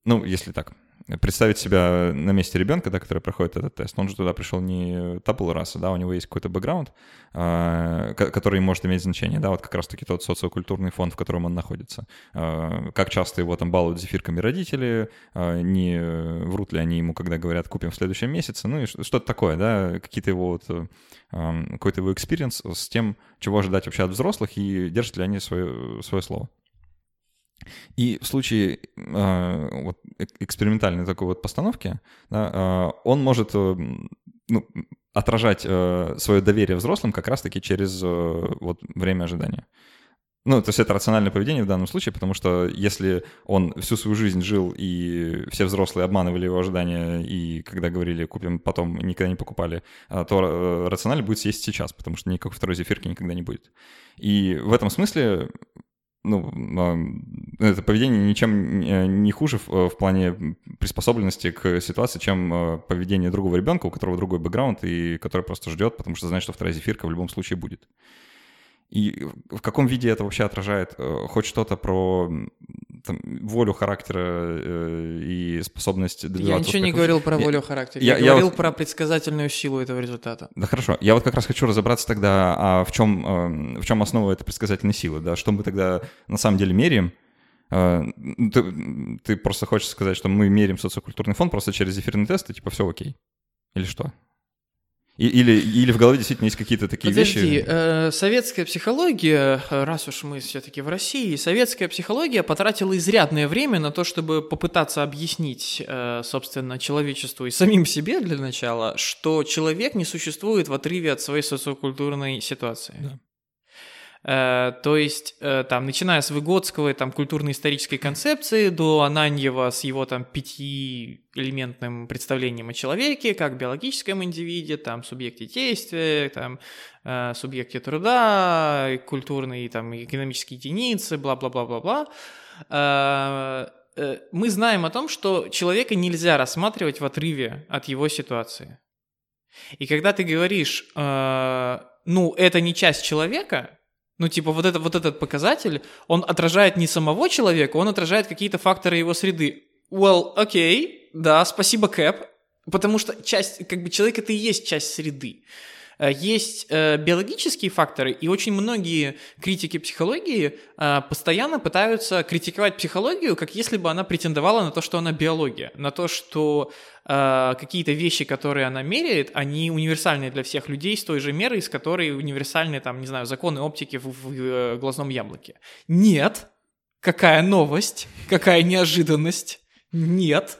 ну, если так, представить себя на месте ребенка, да, который проходит этот тест, он же туда пришел не табул раса, да, у него есть какой-то бэкграунд, э, который может иметь значение, да, вот как раз-таки тот социокультурный фон, в котором он находится. Э, как часто его там балуют зефирками родители, э, не врут ли они ему, когда говорят, купим в следующем месяце, ну и что-то такое, да, какие-то его вот, э, какой-то его experience с тем, чего ожидать вообще от взрослых и держат ли они свое, свое слово. И в случае э, вот, экспериментальной такой вот постановки, да, э, он может э, ну, отражать э, свое доверие взрослым как раз-таки через э, вот, время ожидания. Ну, то есть это рациональное поведение в данном случае, потому что если он всю свою жизнь жил, и все взрослые обманывали его ожидания, и когда говорили «купим потом», никогда не покупали, э, то э, рационально будет съесть сейчас, потому что никакой второй зефирки никогда не будет. И в этом смысле ну, это поведение ничем не хуже в, в плане приспособленности к ситуации, чем э, поведение другого ребенка, у которого другой бэкграунд, и который просто ждет, потому что знает, что вторая зефирка в любом случае будет. И в каком виде это вообще отражает э, хоть что-то про там, волю характера э, и способность добиваться Я ничего не говорил про волю характера. Я, я, я говорил вот... про предсказательную силу этого результата. Да хорошо. Я вот как раз хочу разобраться тогда, а в чем, э, в чем основа этой предсказательной силы, да? Что мы тогда на самом деле меряем? Э, ты, ты просто хочешь сказать, что мы меряем социокультурный фон просто через эфирный тест, и типа все окей? Или что? Или, или в голове действительно есть какие-то такие Подожди, вещи? Э, советская психология, раз уж мы все-таки в России, советская психология потратила изрядное время на то, чтобы попытаться объяснить, э, собственно, человечеству и самим себе для начала, что человек не существует в отрыве от своей социокультурной ситуации. Да. Э, то есть, э, там, начиная с Выгодского, там, культурно-исторической концепции, до Ананьева с его, там, пятиэлементным представлением о человеке, как биологическом индивиде, там, субъекте действия, там, э, субъекте труда, культурные, там, экономические единицы, бла-бла-бла-бла-бла, мы знаем о том, что человека нельзя рассматривать в отрыве от его ситуации. И когда ты говоришь, ну, это не часть человека, ну, типа, вот, это, вот этот показатель, он отражает не самого человека, он отражает какие-то факторы его среды. Well, окей, okay, да, спасибо, Кэп, потому что часть, как бы, человек это и есть часть среды. Э, есть э, биологические факторы, и очень многие критики психологии э, постоянно пытаются критиковать психологию, как если бы она претендовала на то, что она биология, на то, что какие-то вещи, которые она меряет, они универсальны для всех людей с той же мерой, с которой универсальны, там, не знаю, законы оптики в, в глазном яблоке. Нет. Какая новость, какая неожиданность. Нет,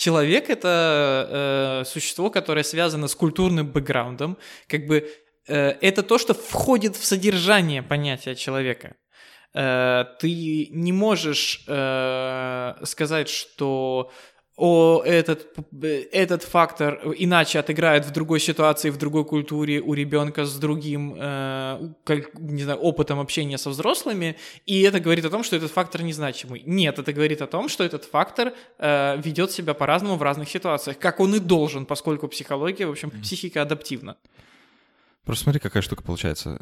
Человек — это э, существо, которое связано с культурным бэкграундом, как бы э, это то, что входит в содержание понятия человека. Э, ты не можешь э, сказать, что о, этот, этот фактор иначе отыграет в другой ситуации, в другой культуре у ребенка с другим, э, как, не знаю, опытом общения со взрослыми, и это говорит о том, что этот фактор незначимый. Нет, это говорит о том, что этот фактор э, ведет себя по-разному в разных ситуациях, как он и должен, поскольку психология, в общем, психика адаптивна. Просто смотри, какая штука получается.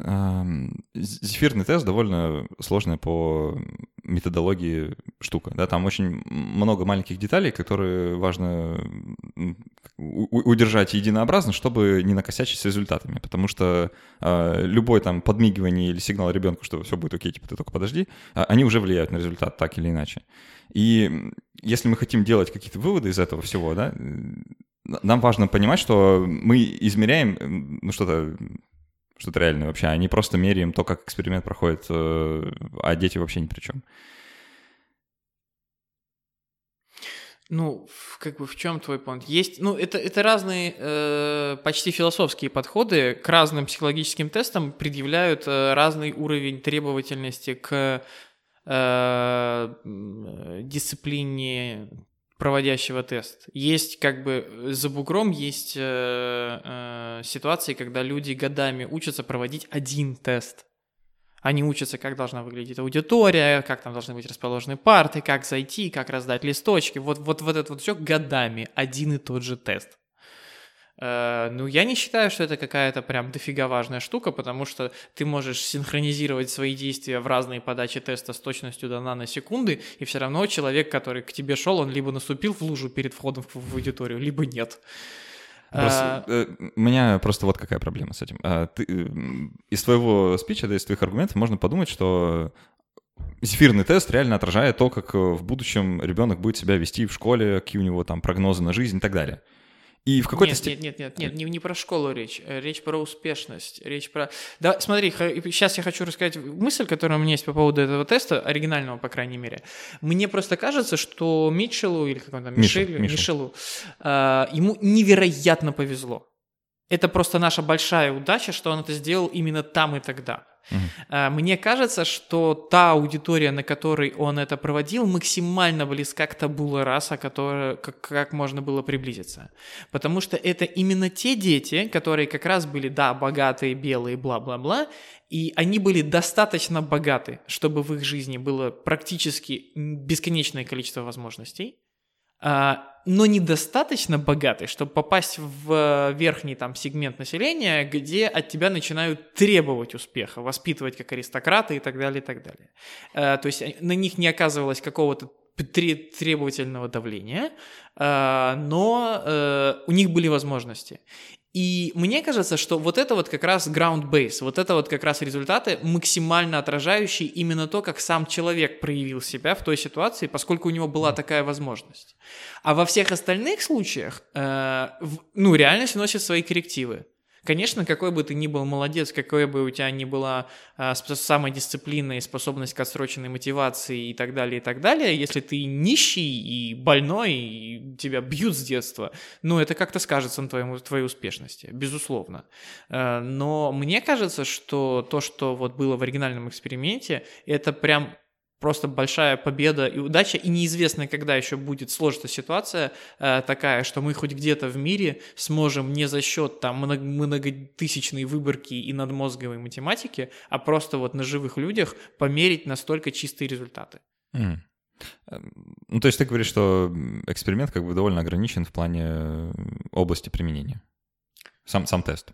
Зефирный тест довольно сложная по методологии штука. Да? Там очень много маленьких деталей, которые важно удержать единообразно, чтобы не накосячить с результатами. Потому что э, любой там подмигивание или сигнал ребенку, что все будет окей, типа ты только подожди, а, они уже влияют на результат так или иначе. И если мы хотим делать какие-то выводы из этого всего, да, нам важно понимать, что мы измеряем ну, что-то что-то реальное вообще, а не просто меряем то, как эксперимент проходит, э, а дети вообще ни при чем. Ну, как бы в чем твой point? Есть, ну, это, это разные э, почти философские подходы к разным психологическим тестам предъявляют э, разный уровень требовательности к э, дисциплине проводящего тест. Есть как бы э, за бугром есть э, э, ситуации, когда люди годами учатся проводить один тест. Они учатся, как должна выглядеть аудитория, как там должны быть расположены парты, как зайти, как раздать листочки. Вот, вот, вот это вот все годами один и тот же тест. Э, ну, я не считаю, что это какая-то прям дофига важная штука, потому что ты можешь синхронизировать свои действия в разные подачи теста с точностью до наносекунды, и все равно человек, который к тебе шел, он либо наступил в лужу перед входом в аудиторию, либо нет. Просто, а... У меня просто вот какая проблема с этим. А, ты, из твоего спича, да, из твоих аргументов можно подумать, что Зефирный тест реально отражает то, как в будущем ребенок будет себя вести в школе, какие у него там прогнозы на жизнь и так далее. И в какой-то степени... Нет, нет, нет, нет, не, не про школу речь, э, речь про успешность, речь про... Да, смотри, сейчас я хочу рассказать мысль, которая у меня есть по поводу этого теста, оригинального, по крайней мере. Мне просто кажется, что Митчеллу, или как он там, Мишелю, Мишель. Мишелу, э, ему невероятно повезло. Это просто наша большая удача, что он это сделал именно там и тогда. Uh-huh. Мне кажется, что та аудитория, на которой он это проводил, максимально близка к табула раса, которая, как, как можно было приблизиться. Потому что это именно те дети, которые как раз были, да, богатые, белые, бла-бла-бла, и они были достаточно богаты, чтобы в их жизни было практически бесконечное количество возможностей, а, но недостаточно богатый, чтобы попасть в верхний там сегмент населения, где от тебя начинают требовать успеха, воспитывать как аристократы и так далее, и так далее. А, то есть на них не оказывалось какого-то требовательного давления, но э, у них были возможности. И мне кажется, что вот это вот как раз ground base, вот это вот как раз результаты, максимально отражающие именно то, как сам человек проявил себя в той ситуации, поскольку у него была такая возможность. А во всех остальных случаях, э, в, ну, реальность вносит свои коррективы. Конечно, какой бы ты ни был молодец, какой бы у тебя ни была а, самодисциплина и способность к отсроченной мотивации и так далее, и так далее, если ты нищий и больной, и тебя бьют с детства, ну, это как-то скажется на твоем, твоей успешности, безусловно. А, но мне кажется, что то, что вот было в оригинальном эксперименте, это прям просто большая победа и удача, и неизвестно, когда еще будет сложиться ситуация э, такая, что мы хоть где-то в мире сможем не за счет там много, многотысячной выборки и надмозговой математики, а просто вот на живых людях померить настолько чистые результаты. Mm. Ну, то есть ты говоришь, что эксперимент как бы довольно ограничен в плане э, области применения. Сам, сам тест.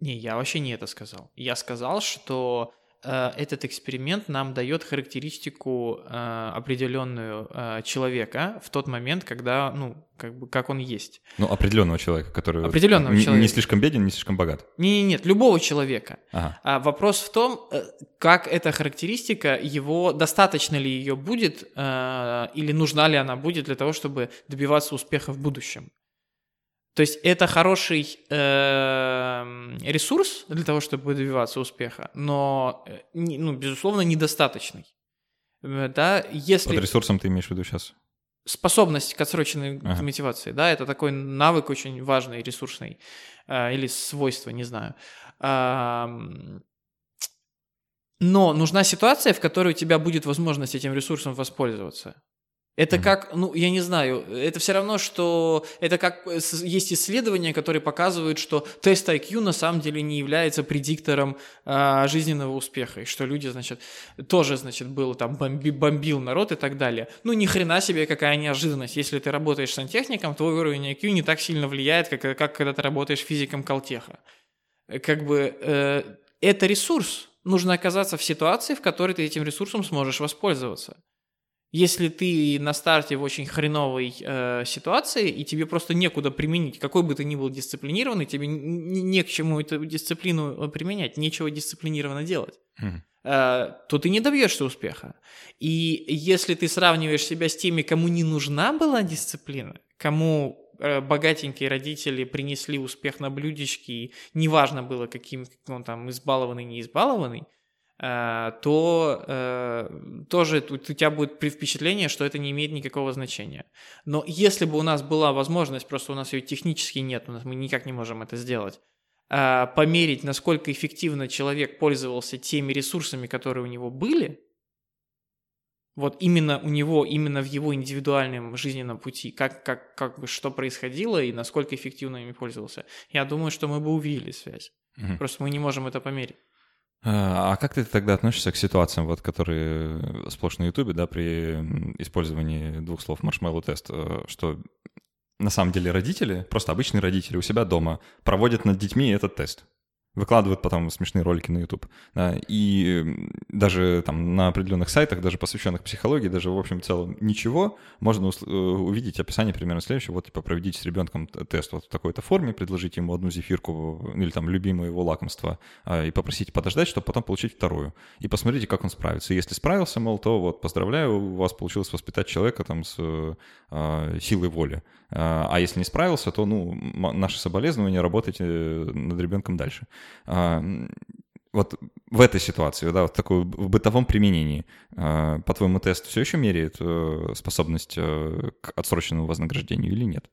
Не, я вообще не это сказал. Я сказал, что этот эксперимент нам дает характеристику э, определенную э, человека в тот момент, когда, ну, как бы, как он есть. Ну, определенного человека, который Определенного не, человека. не слишком беден, не слишком богат. Не, нет, любого человека. Ага. А вопрос в том, э, как эта характеристика, его достаточно ли ее будет, э, или нужна ли она будет для того, чтобы добиваться успеха в будущем. То есть это хороший э, ресурс для того, чтобы добиваться успеха, но, э, ну, безусловно, недостаточный. Э, Да, если Под ресурсом ты имеешь в виду сейчас? способность к отсроченной Ага. мотивации, да, это такой навык очень важный, ресурсный, э, или свойство, не знаю. Ам, Но нужна ситуация, в которой у тебя будет возможность этим ресурсом воспользоваться. Это Мгм. как, ну, я не знаю, это все равно, что это как э, есть исследования, которые показывают, что тест IQ на самом деле не является предиктором а, жизненного успеха, и что люди, значит, тоже, значит, был там бомби, бомбил народ и так далее. Ну, ни хрена себе, какая неожиданность. Если ты работаешь сантехником, твой уровень IQ не так сильно влияет, как, как когда ты работаешь физиком колтеха. Э, Как бы э, это ресурс. Нужно оказаться в ситуации, в которой ты этим ресурсом сможешь воспользоваться. Если ты на старте в очень хреновой э, ситуации, и тебе просто некуда применить, какой бы ты ни был дисциплинированный, тебе н- н- не к чему эту дисциплину э, применять, нечего дисциплинированно делать Мгм. э, то ты не добьешься успеха. И если ты сравниваешь себя с теми, кому не нужна была дисциплина, кому э, богатенькие родители принесли успех на блюдечке, и неважно было, каким он там избалованный, не избалованный, то э, тоже у, тебя будет впечатление, что это не имеет никакого значения. Но если бы у нас была возможность, просто у нас ее технически нет, у нас мы никак не можем это сделать, а, померить, насколько эффективно человек пользовался теми ресурсами, которые у него были, вот именно у него, именно в его индивидуальном жизненном пути, как, как, как бы что происходило и насколько эффективно ими пользовался, я думаю, что мы бы увидели связь. Мгм. Просто мы не можем это померить. А а как ты тогда относишься к ситуациям, вот, которые сплошь на Ютубе, да, при использовании двух слов маршмеллоу тест, э, что на самом деле родители, просто обычные родители у себя дома проводят над детьми этот тест. Выкладывают потом смешные ролики на YouTube. да, и даже там на определенных сайтах, даже посвященных психологии, даже в общем целом ничего, можно э, увидеть описание примерно следующее. Вот, типа, проведите с ребенком тест вот в такой-то форме, предложите ему одну зефирку или там любимое его лакомство а, и попросите подождать, чтобы потом получить вторую. И посмотрите, как он справится. Если справился, мол, то вот поздравляю, у вас получилось воспитать человека там с э, силой воли. А а если не справился, то, ну, наши соболезнования, работайте над ребенком дальше. А, Вот в этой ситуации, да, вот такой в бытовом применении, а, по-твоему, тест все еще меряет э, способность э, к отсроченному вознаграждению или нет?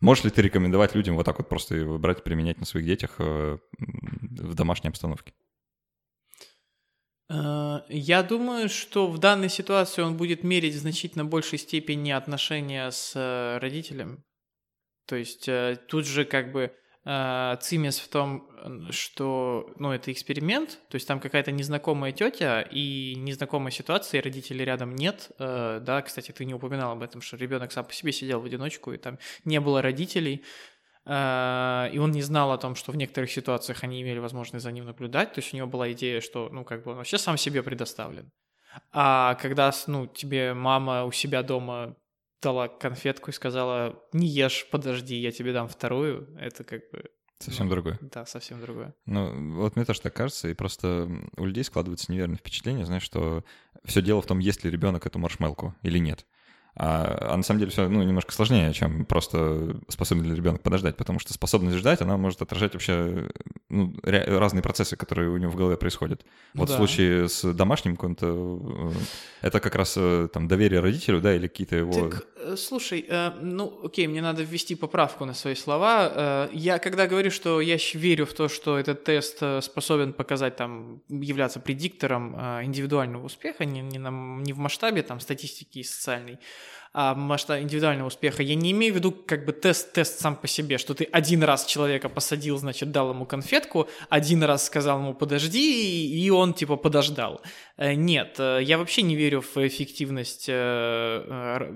Можешь ли ты рекомендовать людям вот так вот просто брать применять на своих детях э, в домашней обстановке? Я думаю, что в данной ситуации он будет мерить в значительно большей степени отношения с родителем. То есть тут же как бы цимес в том, э, что, ну, это эксперимент, то есть там какая-то незнакомая тетя и незнакомая ситуация, и родителей рядом нет, э, да, кстати, ты не упоминал об этом, что ребенок сам по себе сидел в одиночку, и там не было родителей, э, и он не знал о том, что в некоторых ситуациях они имели возможность за ним наблюдать, то есть у него была идея, что, ну, как бы он вообще сам себе предоставлен. А когда, ну, тебе мама у себя дома дала конфетку и сказала, не ешь, подожди, я тебе дам вторую, это как бы, Совсем Ну, другое. да, совсем другое. Ну, вот мне тоже так кажется, и просто у людей складывается неверное впечатление, знаешь, что все дело в том, есть ли ребенок эту маршмелку или нет. А, а на самом деле все ну, немножко сложнее, чем просто способен ли ребенок подождать, потому что способность ждать, она может отражать вообще ну, разные процессы, которые у него в голове происходят. Ну Вот в да. случае с домашним каким-то, э, это как раз э, там доверие родителю, да, или какие-то его... Так, э, слушай, э, ну, окей, мне надо ввести поправку на свои слова. Э, Я когда говорю, что я верю в то, что этот тест способен показать, там, являться предиктором э, индивидуального успеха, не, не, на- не в масштабе там статистики социальной, а масштаб индивидуального успеха. Я не имею в виду как бы тест, тест сам по себе, что ты один раз человека посадил, значит, дал ему конфетку, один раз сказал ему подожди, и он типа подождал. Э, нет, э, я вообще не верю в эффективность э,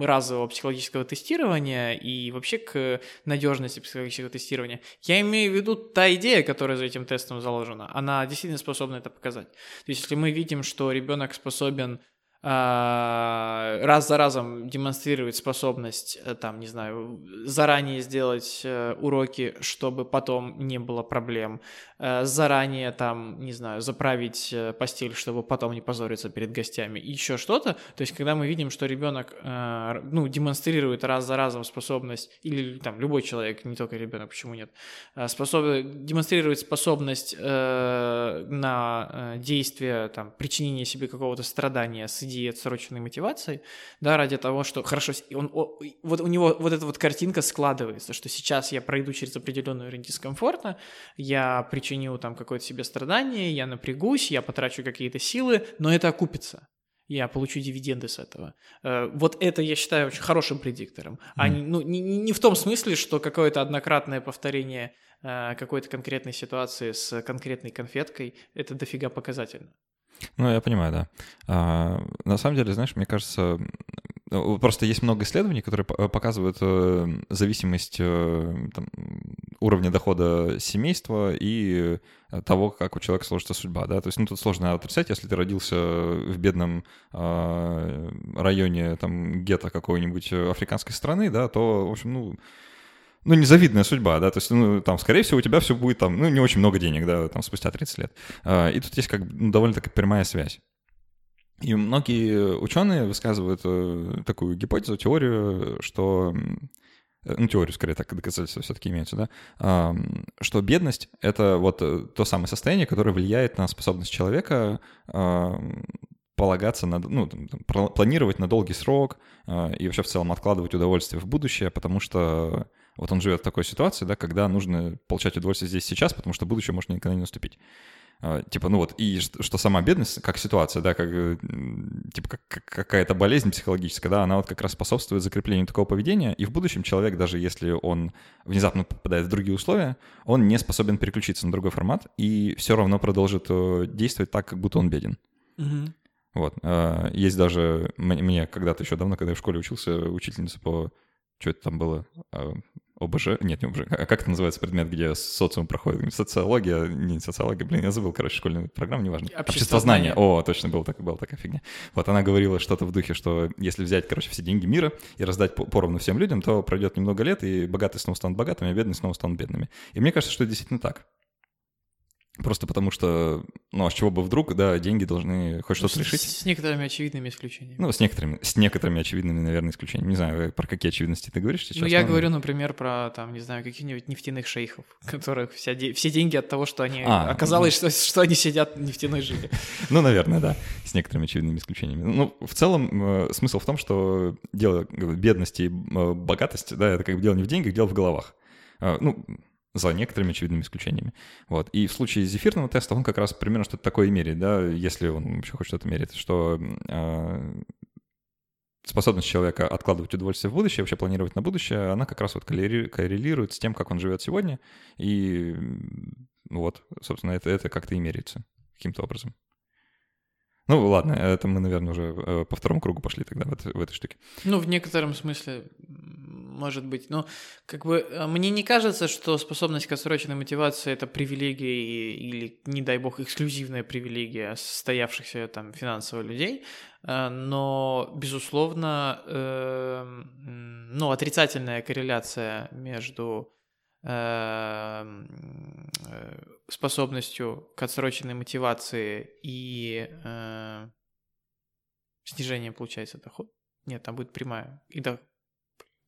разового психологического тестирования и вообще к надежности психологического тестирования. Я имею в виду та идея, которая за этим тестом заложена, она действительно способна это показать. То есть если мы видим, что ребенок способен раз за разом демонстрирует способность, э, там, не знаю, заранее сделать э, уроки, чтобы потом не было проблем, заранее, там, не знаю, заправить постель, чтобы потом не позориться перед гостями, еще что-то. То есть, когда мы видим, что ребенок, ну, демонстрирует раз за разом способность, или там любой человек, не только ребенок, почему нет, способ... демонстрирует способность на действие, там, причинение себе какого-то страдания с идеей отсроченной мотивации, да, ради того, что хорошо, он, вот у него вот эта вот картинка складывается, что сейчас я пройду через определенный уровень дискомфорта, я причиню там какое-то себе страдание, я напрягусь, я потрачу какие-то силы, но это окупится я получу дивиденды с этого. Э, вот это я считаю очень хорошим предиктором. Mm. А не, ну, не, не в том смысле, что какое-то однократное повторение э, какой-то конкретной ситуации с конкретной конфеткой это дофига показательно. Ну, я понимаю, да. А, на самом деле, знаешь, мне кажется, ну, просто есть много исследований, которые показывают э, зависимость э, там, уровня дохода семейства и того, как у человека сложится судьба, да, то есть, ну, тут сложно отрицать, если ты родился в бедном э, районе, там, гетто какой-нибудь африканской страны, да, то, в общем, ну, ну, незавидная судьба, да, то есть, ну, там, скорее всего, у тебя все будет там, ну, не очень много денег, да, там, спустя 30 лет. А, и тут есть как ну, довольно-таки прямая связь. И многие ученые высказывают э, такую гипотезу, теорию, что э, ну, теорию, скорее, так доказательства все-таки имеются, да, что бедность — это вот э, то самое состояние, которое влияет на способность человека полагаться на, ну, планировать на долгий срок и вообще в целом откладывать удовольствие в будущее, потому что вот он живет в такой ситуации, да, когда нужно получать удовольствие здесь сейчас, потому что будущее может никогда не наступить. А, типа, ну вот, и что сама бедность, как ситуация, да, как, типа, как, какая-то болезнь психологическая, да, она вот как раз способствует закреплению такого поведения, и в будущем человек, даже если он внезапно попадает в другие условия, он не способен переключиться на другой формат, и все равно продолжит э, действовать так, как будто он беден. Угу. Вот. А, есть даже, мне когда-то еще давно, когда я в школе учился, учительница по что это там было? А, ОБЖ? Нет, не ОБЖ. А как это называется предмет, где социум проходит? Социология, не социология, блин, я забыл, короче, школьную программу, неважно. Обществознание. О, точно, была, так, была такая фигня. Вот она говорила что-то в духе, что если взять, короче, все деньги мира и раздать поровну всем людям, то пройдет немного лет, и богатые снова станут богатыми, а бедные снова станут бедными. И мне кажется, что это действительно так. Просто потому что, ну, а с чего бы вдруг, да, деньги должны хоть что-то решить. С некоторыми очевидными исключениями. Ну, с некоторыми, с некоторыми очевидными, наверное, исключениями. Не знаю, про какие очевидности ты говоришь сейчас. Ну, я но... говорю, например, про, там, не знаю, каких-нибудь нефтяных шейхов, которых вся де... все деньги от того, что они... А, оказалось, ну... что, что они сидят в нефтяной жиле. Ну, наверное, да, с некоторыми очевидными исключениями. Ну, в целом, э, смысл в том, что дело бедности и э, богатости, да, это как бы дело не в деньгах, дело в головах. Э, ну, за некоторыми очевидными исключениями. Вот. И в случае зефирного теста он как раз примерно что-то такое меряет, да, если он вообще хоть что-то меряет, что э, способность человека откладывать удовольствие в будущее, вообще планировать на будущее, она как раз вот коррелирует с тем, как он живет сегодня, и вот, собственно, это, это как-то и меряется каким-то образом. Ну, ладно, это мы, наверное, уже э, по второму кругу пошли тогда в, в этой штуке. Ну, в некотором смысле, может быть. Но, как бы, э, мне не кажется, что способность к отсроченной мотивации — это привилегия или, не дай бог, эксклюзивная привилегия состоявшихся там финансово людей. Э, но, безусловно, ну, отрицательная корреляция между способностью к отсроченной мотивации и э, снижение, получается, доход. Нет, там будет прямая. И да,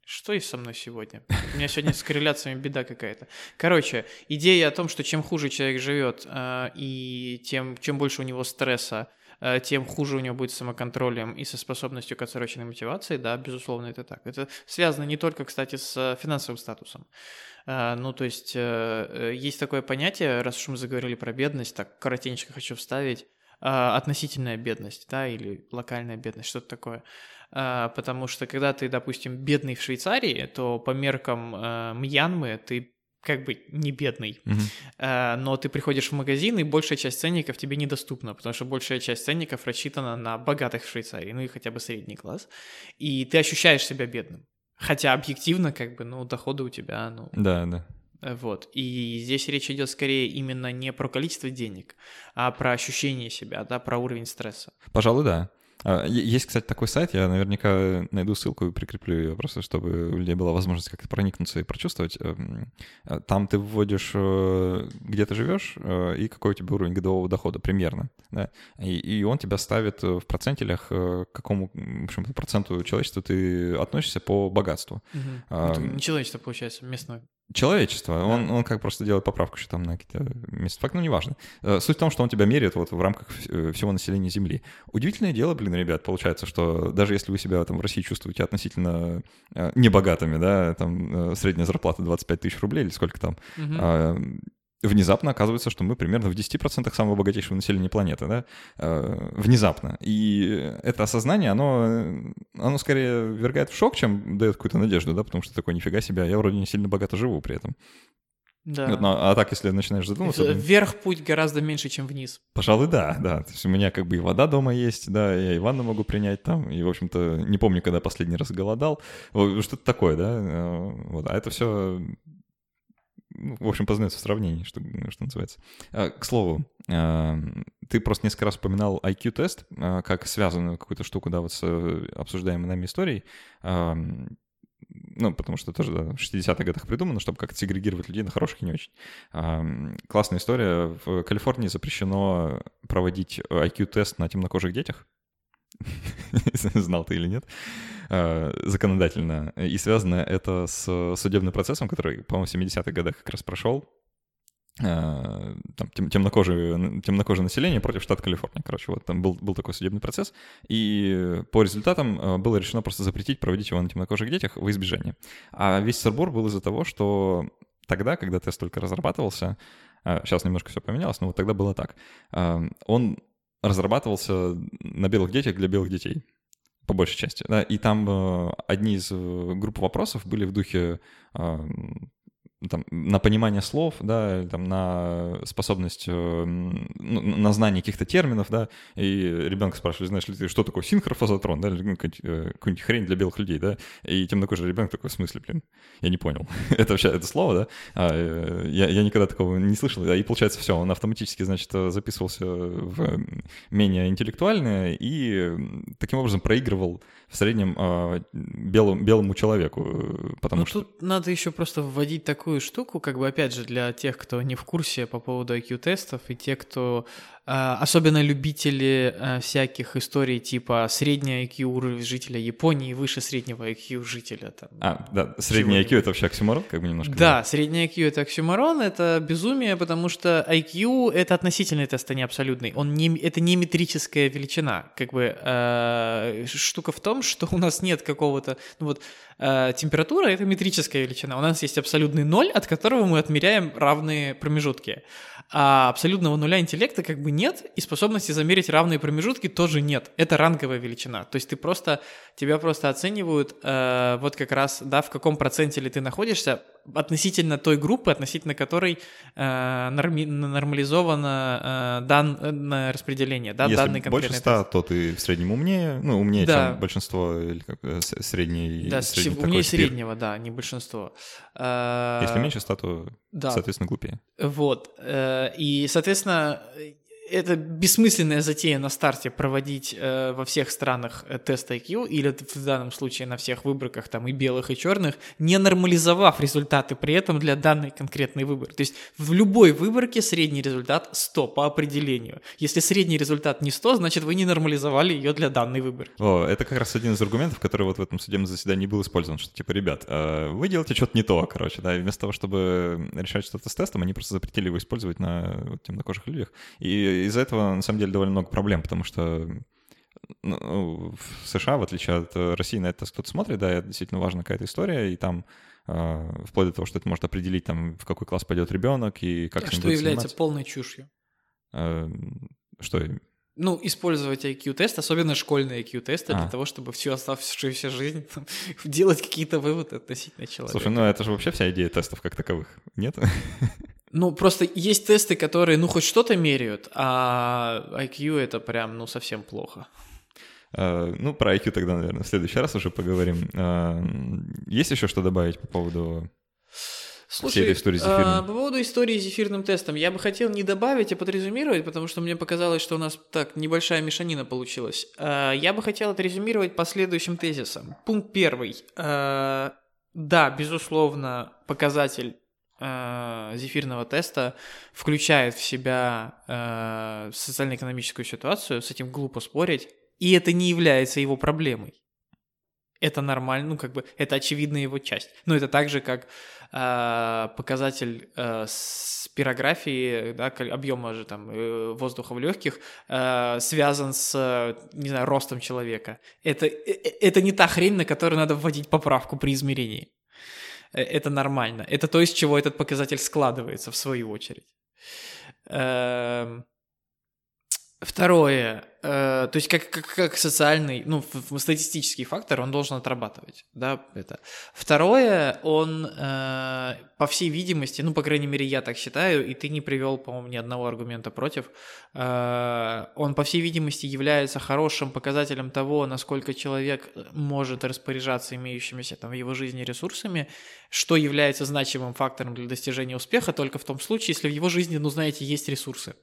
что есть со мной сегодня? У меня сегодня с корреляциями беда какая-то. Короче, идея о том, что чем хуже человек живет, э, и тем, чем больше у него стресса, Э, тем хуже у него будет с самоконтролем и со способностью к отсроченной мотивации, да, безусловно, это так. Это связано не только, кстати, с финансовым статусом. Э, ну, то есть э, есть такое понятие, раз уж мы заговорили про бедность, так коротенько хочу вставить, относительная бедность, да, или локальная бедность, что-то такое. Потому что когда ты, допустим, бедный в Швейцарии, то по меркам э, Мьянмы ты как бы не бедный, uh-huh. но ты приходишь в магазин, и большая часть ценников тебе недоступна, потому что большая часть ценников рассчитана на богатых в Швейцарии, ну и хотя бы средний класс, и ты ощущаешь себя бедным. Хотя объективно, как бы, ну, доходы у тебя, ну... Да, да. Э, вот. И здесь речь идет скорее именно не про количество денег, а про ощущение себя, да, про уровень стресса. Пожалуй, да. А, есть, кстати, такой сайт, я наверняка найду ссылку и прикреплю ее, просто чтобы у людей была возможность как-то проникнуться и прочувствовать. Эм, а, там ты вводишь, э, где ты живешь э, и какой у тебя уровень годового дохода примерно. Да? И, и он тебя ставит в процентилях, э, к какому в общем, проценту человечества ты относишься по богатству. Угу. А, не человечество, получается, местное человечество. Да. Он, он как просто делает поправку еще там на какие-то места. Факт, ну, неважно. Э, суть в том, что он тебя меряет вот в рамках э, всего населения Земли. Удивительное дело, блин, ребят, получается, что даже если вы себя там в России чувствуете относительно э, небогатыми, да, там средняя зарплата 25 тысяч рублей или сколько там, угу внезапно оказывается, что мы примерно в 10% самого богатейшего населения планеты, да, э, внезапно. И это осознание, оно, оно скорее вергает в шок, чем дает какую-то надежду, да, потому что такое нифига себе, я вроде не сильно богато живу при этом. Да. Но, а так, если начинаешь задумываться... Вверх путь гораздо меньше, чем вниз. Пожалуй, да, да. То есть у меня как бы и вода дома есть, да, я и ванну могу принять там, и, в общем-то, не помню, когда последний раз голодал. Что-то такое, да. Э, вот. А это все ну, в общем, познается в сравнении, что, что называется. А, к слову, а, ты просто несколько раз упоминал IQ-тест а, как связанную какую-то штуку, да, вот с э, обсуждаемой нами историей. Ну, потому что тоже да, в 60-х годах придумано, чтобы как-то сегрегировать людей на хороших и не очень. Классная история. В Калифорнии запрещено проводить IQ-тест на темнокожих детях. Знал ты или нет? Э, законодательно. И связано это с судебным процессом, который, по-моему, в 70-х годах как раз прошел. Э, там, тем, темнокожее, темнокожее население против штата Калифорния. Короче, вот там был, был такой судебный процесс. И по результатам э, было решено просто запретить проводить его на темнокожих детях во избежание. А весь сырбор был из-за того, что тогда, когда тест только разрабатывался, сейчас немножко все поменялось, но вот тогда было так, он разрабатывался на белых детях для белых детей по большей части, да, и там э, одни из э, групп вопросов были в духе э, там, на понимание слов, да, там, на способность, э, на знание каких-то терминов, да, и ребенка спрашивали, знаешь ли ты, что такое синхрофазотрон, да, ну, какую-нибудь, э, какую-нибудь хрень для белых людей, да, и темнокожий ребенок такой, в смысле, блин, я не понял, это вообще, это слово, да, а, э, я, я никогда такого не слышал, и получается все, он автоматически, значит, записывался в менее интеллектуальное и таким образом проигрывал в среднем э, белому, белому человеку, потому ну, что... тут надо еще просто вводить такую штуку, как бы, опять же, для тех, кто не в курсе по поводу IQ-тестов, и те, кто особенно любители а, всяких историй типа средний IQ уровень жителя Японии выше среднего IQ жителя. Там, а, да, средний IQ — это вообще оксюморон, как бы немножко? Да, да, средний IQ — это оксюморон, это безумие, потому что IQ — это относительный тест, а не абсолютный. Он не, это не метрическая величина. Как бы э, штука в том, что у нас нет какого-то... Ну вот э, температура — это метрическая величина. У нас есть абсолютный ноль, от которого мы отмеряем равные промежутки. А абсолютного нуля интеллекта как бы нет, и способности замерить равные промежутки тоже нет. Это ранговая величина. То есть ты просто, тебя просто оценивают э, вот как раз, да, в каком проценте ли ты находишься относительно той группы, относительно которой э, норми, нормализовано э, данное распределение, да, Если данный конкретный больше 100, тест. то ты в среднем умнее, ну, умнее, да. чем большинство, или как, э, средний. Да, средний умнее среднего, да, не большинство. Э, Если меньше 100, то, да. соответственно, глупее. Вот. Э, и, соответственно, это бессмысленная затея на старте проводить э, во всех странах э, тест IQ, или в данном случае на всех выборках, там и белых, и черных, не нормализовав результаты при этом для данной конкретной выборки. То есть в любой выборке средний результат 100 по определению. Если средний результат не 100, значит вы не нормализовали ее для данной выборки. О, это как раз один из аргументов, который вот в этом судебном заседании был использован, что типа, ребят, э, вы делаете что-то не то, короче, да, и вместо того, чтобы решать что-то с тестом, они просто запретили его использовать на вот, темнокожих людях. И из-за этого, на самом деле, довольно много проблем, потому что ну, в США, в отличие от России, на это кто-то смотрит, да, это действительно важна какая-то история, и там э, вплоть до того, что это может определить, там, в какой класс пойдет ребенок и как а с ним Что является заниматься. полной чушью. Э, что? ну, использовать IQ-тест, особенно школьные IQ-тесты, А. для того, чтобы всю оставшуюся жизнь там, делать какие-то выводы относительно человека. Слушай, ну это же вообще вся идея тестов как таковых, нет? Ну, просто есть тесты, которые, ну, хоть что-то меряют, а IQ это прям, ну, совсем плохо. Э, Ну, про IQ тогда, наверное, в следующий раз уже поговорим. Э, Есть еще что добавить по поводу... Слушай, этой истории с а, зефирным. по поводу истории с эфирным тестом, я бы хотел не добавить, а подрезюмировать, потому что мне показалось, что у нас так небольшая мешанина получилась. А, Я бы хотел отрезюмировать по следующим тезисам. Пункт первый. А, Да, безусловно, показатель а, зефирного теста включает в себя а, социально-экономическую ситуацию, с этим глупо спорить, и это не является его проблемой. Это нормально, ну как бы это очевидная его часть. Но это так же, как а, показатель а, спирографии, да, объема же там э, воздуха в легких а, связан с, э, не знаю, ростом человека. Это, э- э- это не та хрень, на которую надо вводить поправку при измерении. Э, Это нормально. Это то, из чего этот показатель складывается, в свою очередь. Эм, Второе, э, то есть как, как, как социальный, ну, статистический фактор, он должен отрабатывать, да, это. Второе, он, э, по всей видимости, ну, по крайней мере, я так считаю, и ты не привел, по-моему, ни одного аргумента против, э, он, по всей видимости, является хорошим показателем того, насколько человек может распоряжаться имеющимися там в его жизни ресурсами, что является значимым фактором для достижения успеха только в том случае, если в его жизни, ну, знаете, есть ресурсы.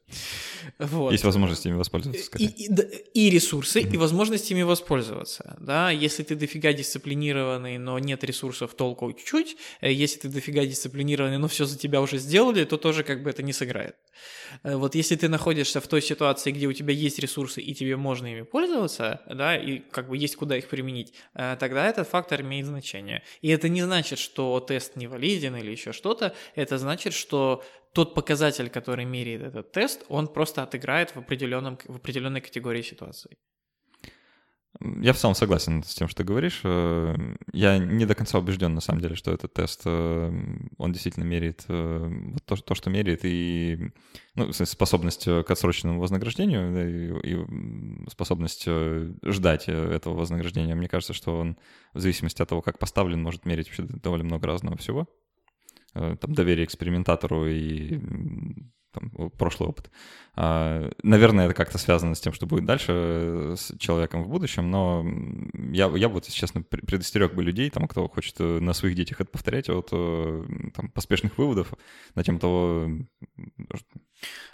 Вот. Есть возможность ими воспользоваться, И, скорее. и- и ресурсы, и возможность ими воспользоваться. Да? Если ты дофига дисциплинированный, но нет ресурсов толку чуть-чуть, э, если ты дофига дисциплинированный, но все за тебя уже сделали, то тоже как бы это не сыграет. Э, Вот если ты находишься в той ситуации, где у тебя есть ресурсы, и тебе можно ими пользоваться, да, и как бы есть куда их применить, э, тогда этот фактор имеет значение. И это не значит, что тест невалиден или еще что-то, это значит, что тот показатель, который меряет этот тест, он просто отыграет в, определенном, в определенной категории ситуаций. Я в целом согласен с тем, что ты говоришь. Э, Я не до конца убежден, на самом деле, что этот тест, э, он действительно меряет э, вот то, то, что меряет, и ну, способность к отсроченному вознаграждению и, и, способность ждать этого вознаграждения. Мне кажется, что он в зависимости от того, как поставлен, может мерить вообще довольно много разного всего. Э, Там доверие экспериментатору и там, прошлый опыт. А, Наверное, это как-то связано с тем, что будет дальше э, с человеком в будущем, но я, я вот, если честно, пр- предостерег бы людей, там, кто хочет э, на своих детях это повторять, от э, там, поспешных выводов на тем того,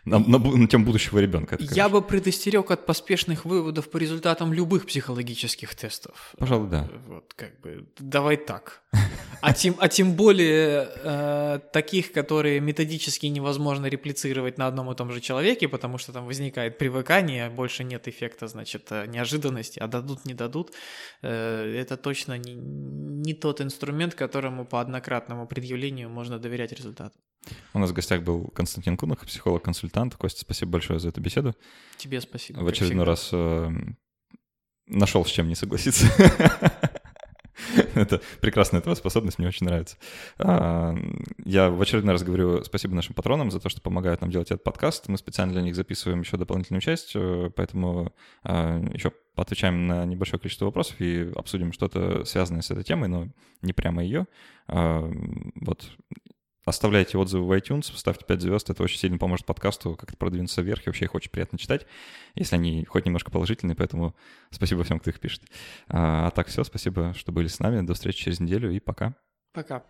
на, на на тем будущего ребенка. это, Я бы предостерег от поспешных выводов по результатам любых психологических тестов. Пожалуй, да. Э, Вот, как бы, давай так. А тем, а тем более э, таких, которые методически невозможно реплицировать на одном и том же человеке, потому что там возникает привыкание, больше нет эффекта, значит, э, неожиданности, а дадут, не дадут. Э, это точно не, не тот инструмент, которому по однократному предъявлению можно доверять результату. У нас в гостях был Константин Кунах, психолог-консультант. Костя, спасибо большое за эту беседу. Тебе спасибо. В очередной раз э, нашел с чем не согласиться. Это прекрасная твоя способность, мне очень нравится. А, Я в очередной раз говорю спасибо нашим патронам за то, что помогают нам делать этот подкаст. Мы специально для них записываем еще дополнительную часть, э, поэтому а, еще поотвечаем на небольшое количество вопросов и обсудим что-то связанное с этой темой, но не прямо ее. А, Вот Оставляйте отзывы в iTunes, ставьте 5 звезд, это очень сильно поможет подкасту как-то продвинуться вверх, и вообще их очень приятно читать, если они хоть немножко положительные, поэтому спасибо всем, кто их пишет. А, а так все, спасибо, что были с нами, до встречи через неделю и пока. Пока.